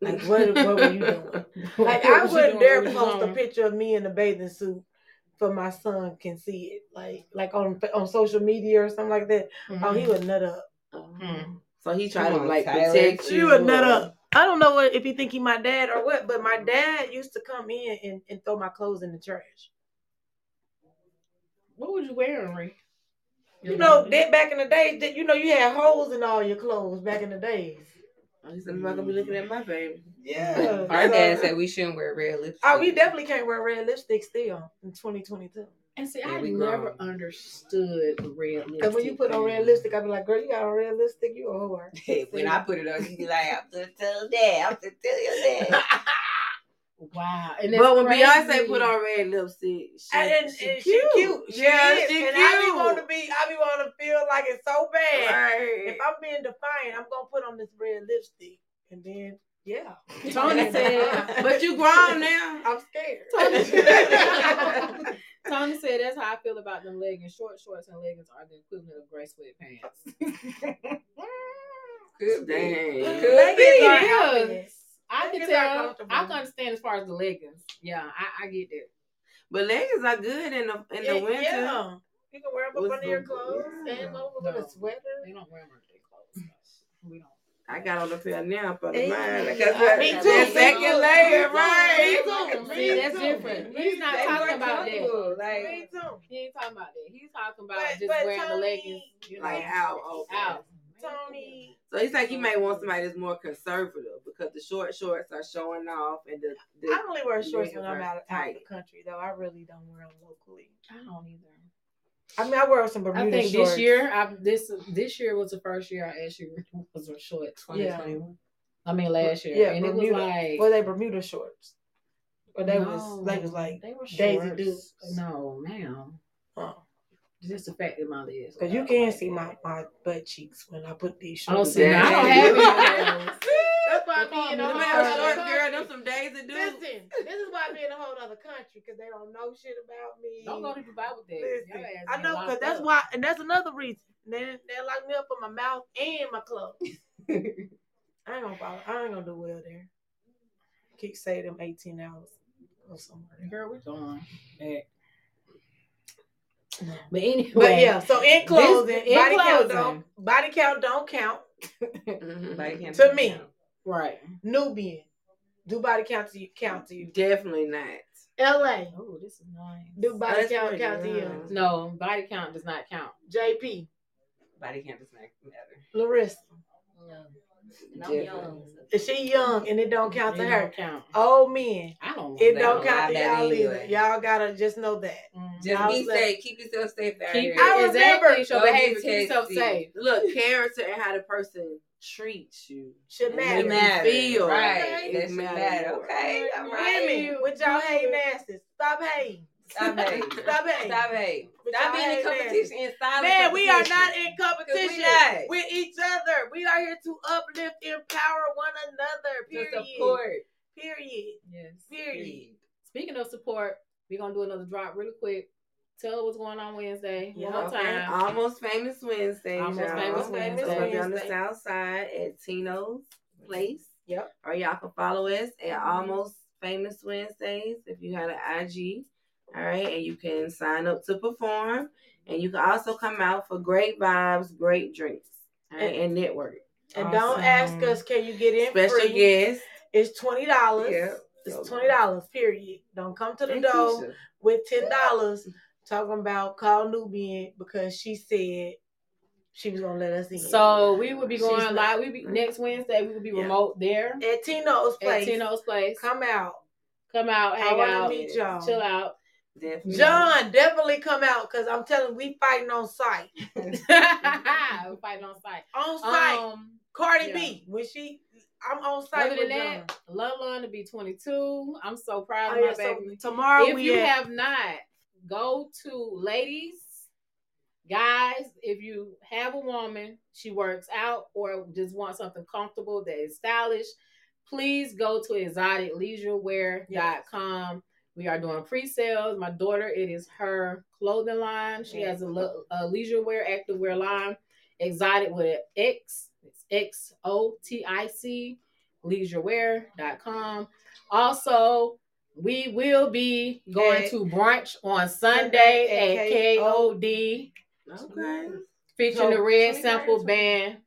Like what what were you doing? Like I What you wouldn't dare post a picture of me in a bathing suit for my son can see it. Like like on on social media or something like that. Oh, he Mhm. would nut up. Mm. So he tried to like Tyler. protect He you. would nut up. I don't know what if he think he my dad or what, but my dad used to come in and, and throw my clothes in the trash. What was you wearing, Ree? You know, that back in the days, you know, you had holes in all your clothes back in the days. Oh, He said, I'm not gonna be looking at my baby. Yeah. Our dad said we shouldn't wear red lipstick. Oh, we definitely can't wear red lipstick still in 2022. And see, Yeah, I never grown. understood the red lipstick. Because when you put on red lipstick, I be like, girl, you got on red lipstick, you a whore. when I put it on, you be like, I'm just telling dad, I'm just telling your dad. Wow. And that's But when crazy. Beyonce put on red lipstick, she, And, and, she, and cute. she cute. She yeah, is. she and cute. I be want to be, I be want to feel like it's so bad. Right. If I'm being defiant, I'm gonna put on this red lipstick, and then yeah. Tony said- but you grown now. I'm scared. Tony Tony said that's how I feel about them leggings. Short shorts and leggings are the equivalent of gray sweatpants. Could be. Could Leggings be. are It happiness. is. I can tell. I can understand as far as the leggings. Yeah, I, I get that. But leggings are good in the in the winter. yeah. You can wear them up under your clothes yeah. and over No. with a sweater. They don't wear birthday clothes. We don't. I got on a pair now for the Hey, mine. Like yeah, that's me that, too, that second too, layer, me right? too, me See, that's too. different. He's not too. talking about that. comfortable, Me Like, too. He ain't talking about that. He's talking about But- just but wearing the leggings. You know, Like out, okay. out. Tony. So he's like you may want somebody that's more conservative because the short shorts are showing off and the, the I only wear shorts when I'm out of, out of tight. the country, though. I really don't wear them locally. I don't either. I mean, I wear some Bermuda shorts. I think shorts. this year, I this this year was the first year I actually was a short. Yeah. 2021. I mean last year, Yeah, and it was like Well, they Bermuda shorts. Or they no, was they was like they were Daisy shorts. Dukes. No, ma'am. Just the fact that my legs. Cause you can see my, my butt cheeks when I put these shorts. see, on. now I don't Yeah. have any. That's why I Them be in a whole other short country. girl, them some days to do. Listen, this is why I be in a whole other country because they don't know shit about me. Don't go to Dubai with that. Listen, I know because that's why, and that's another reason. They they lock me up for my mouth and my clothes. I ain't gonna follow. I ain't gonna do well there. Keep say them eighteen hours or somewhere. Girl, we're going back. No. But anyway, But yeah, so in closing, in body count don't body count don't count. Mhm. Body can't To me. down. right. Nubian, do body count to you? Count to you? Definitely not. L.A. Oh, this is nice. Do body That's count pretty count to you? No, body count does not count. JP, Body count does not matter. Larissa, No. And I'm Different. young. And she young and it don't count to It her. don't count. Old men, I don't. it They don't don't count to y'all it either. Y'all gotta just know that. Mm. Just Y'all be say- safe. Keep yourself safe out Keep here. I your, remember- exactly. Your behavior. Keep yourself KC. safe. Look, character and how the person treats you. Should It matter. matter. feel. Right. It That should matter matter. more. Okay. All right. Women, with y'all hating asses, stop hating. Stop hating. Stop hating. Stop. With Stop being in competition in Man, we are not in competition not. with each other. We are here to uplift, empower one another. To Period. support. Period. Yes. Period. Speaking of support, we're gonna do another drop really quick. Tell what's going on Wednesday. Yeah, One more Okay, time. Almost famous Wednesday. Almost y'all. Famous It's Wednesday. gonna be on the south side at Tino's place. Yep. Or y'all can follow us at mm-hmm. Almost Famous Wednesdays if you have an IG. All right, and you can sign up to perform, and you can also come out for great vibes, great drinks, all right, and network. And don't ask us, can you get in Special free? guest. It's twenty dollars. Yeah. It's twenty dollars. Period. Don't come to the And door Keisha. with ten dollars talking about call Nubian because she said she was gonna let us in. So we will be going not- live. We be next Wednesday. We will be Yeah. remote there at Tino's place. at place, Tino's place. come out. Come out, hang want out, meet y'all. chill out. Definitely. John, definitely come out because I'm telling we fighting on site. We're fighting on site. On site. Um, Cardi yeah. B. When she I'm on site other with than John. that, love Lon to be 22. I'm so proud Oh, of yeah, my so baby. tomorrow if we you at- have not, go to ladies, guys. If you have a woman, she works out or just want something comfortable that is stylish, please go to exoticleisurewear.com. We are doing pre-sales. My daughter, it is her clothing line. She has a, le- a leisure wear, active wear line. Exotic with an X. It's X O T I C leisurewear.com. Also, we will be going At- to brunch on Sunday at KOD Okay. featuring So, the Red 23rd, Sample Band.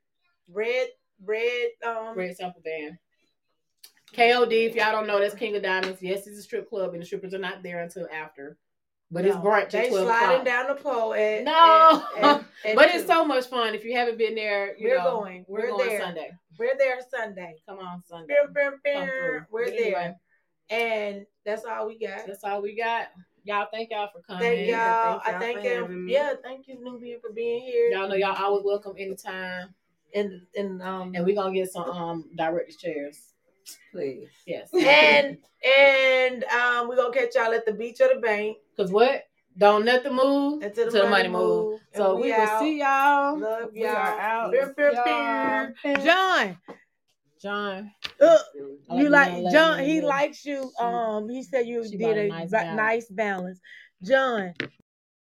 red, red, um, Red Sample Band. KOD, if y'all don't know, that's King of Diamonds. Yes, it's a strip club, and the strippers are not there until after. But it's no, brunch They at 12 sliding o'clock. down the pole at No. at- at- at but it's so much fun. If you haven't been there, you We're know, going. We're, We're going there. Sunday. we're there Sunday. Come on, Sunday. We're But there, anyway, and that's all we got. that's all we got. Y'all, thank y'all for coming. Thank y'all. thank y'all I thank me. Yeah, thank you, Nubian, for being here. Y'all know y'all always welcome anytime. And and um And we're gonna get some um director's chairs. Please. Yes. and and um we're gonna catch y'all at the beach or the bank Cause what? Don't nothing move until the, the money, money move. move. So And we, will see y'all. Love y'all. are out. Bim, bim, Y'all. John, John. uh, I you like John? in He there. likes you. Um, he said you she did a a nice ba- balance. nice balance. John,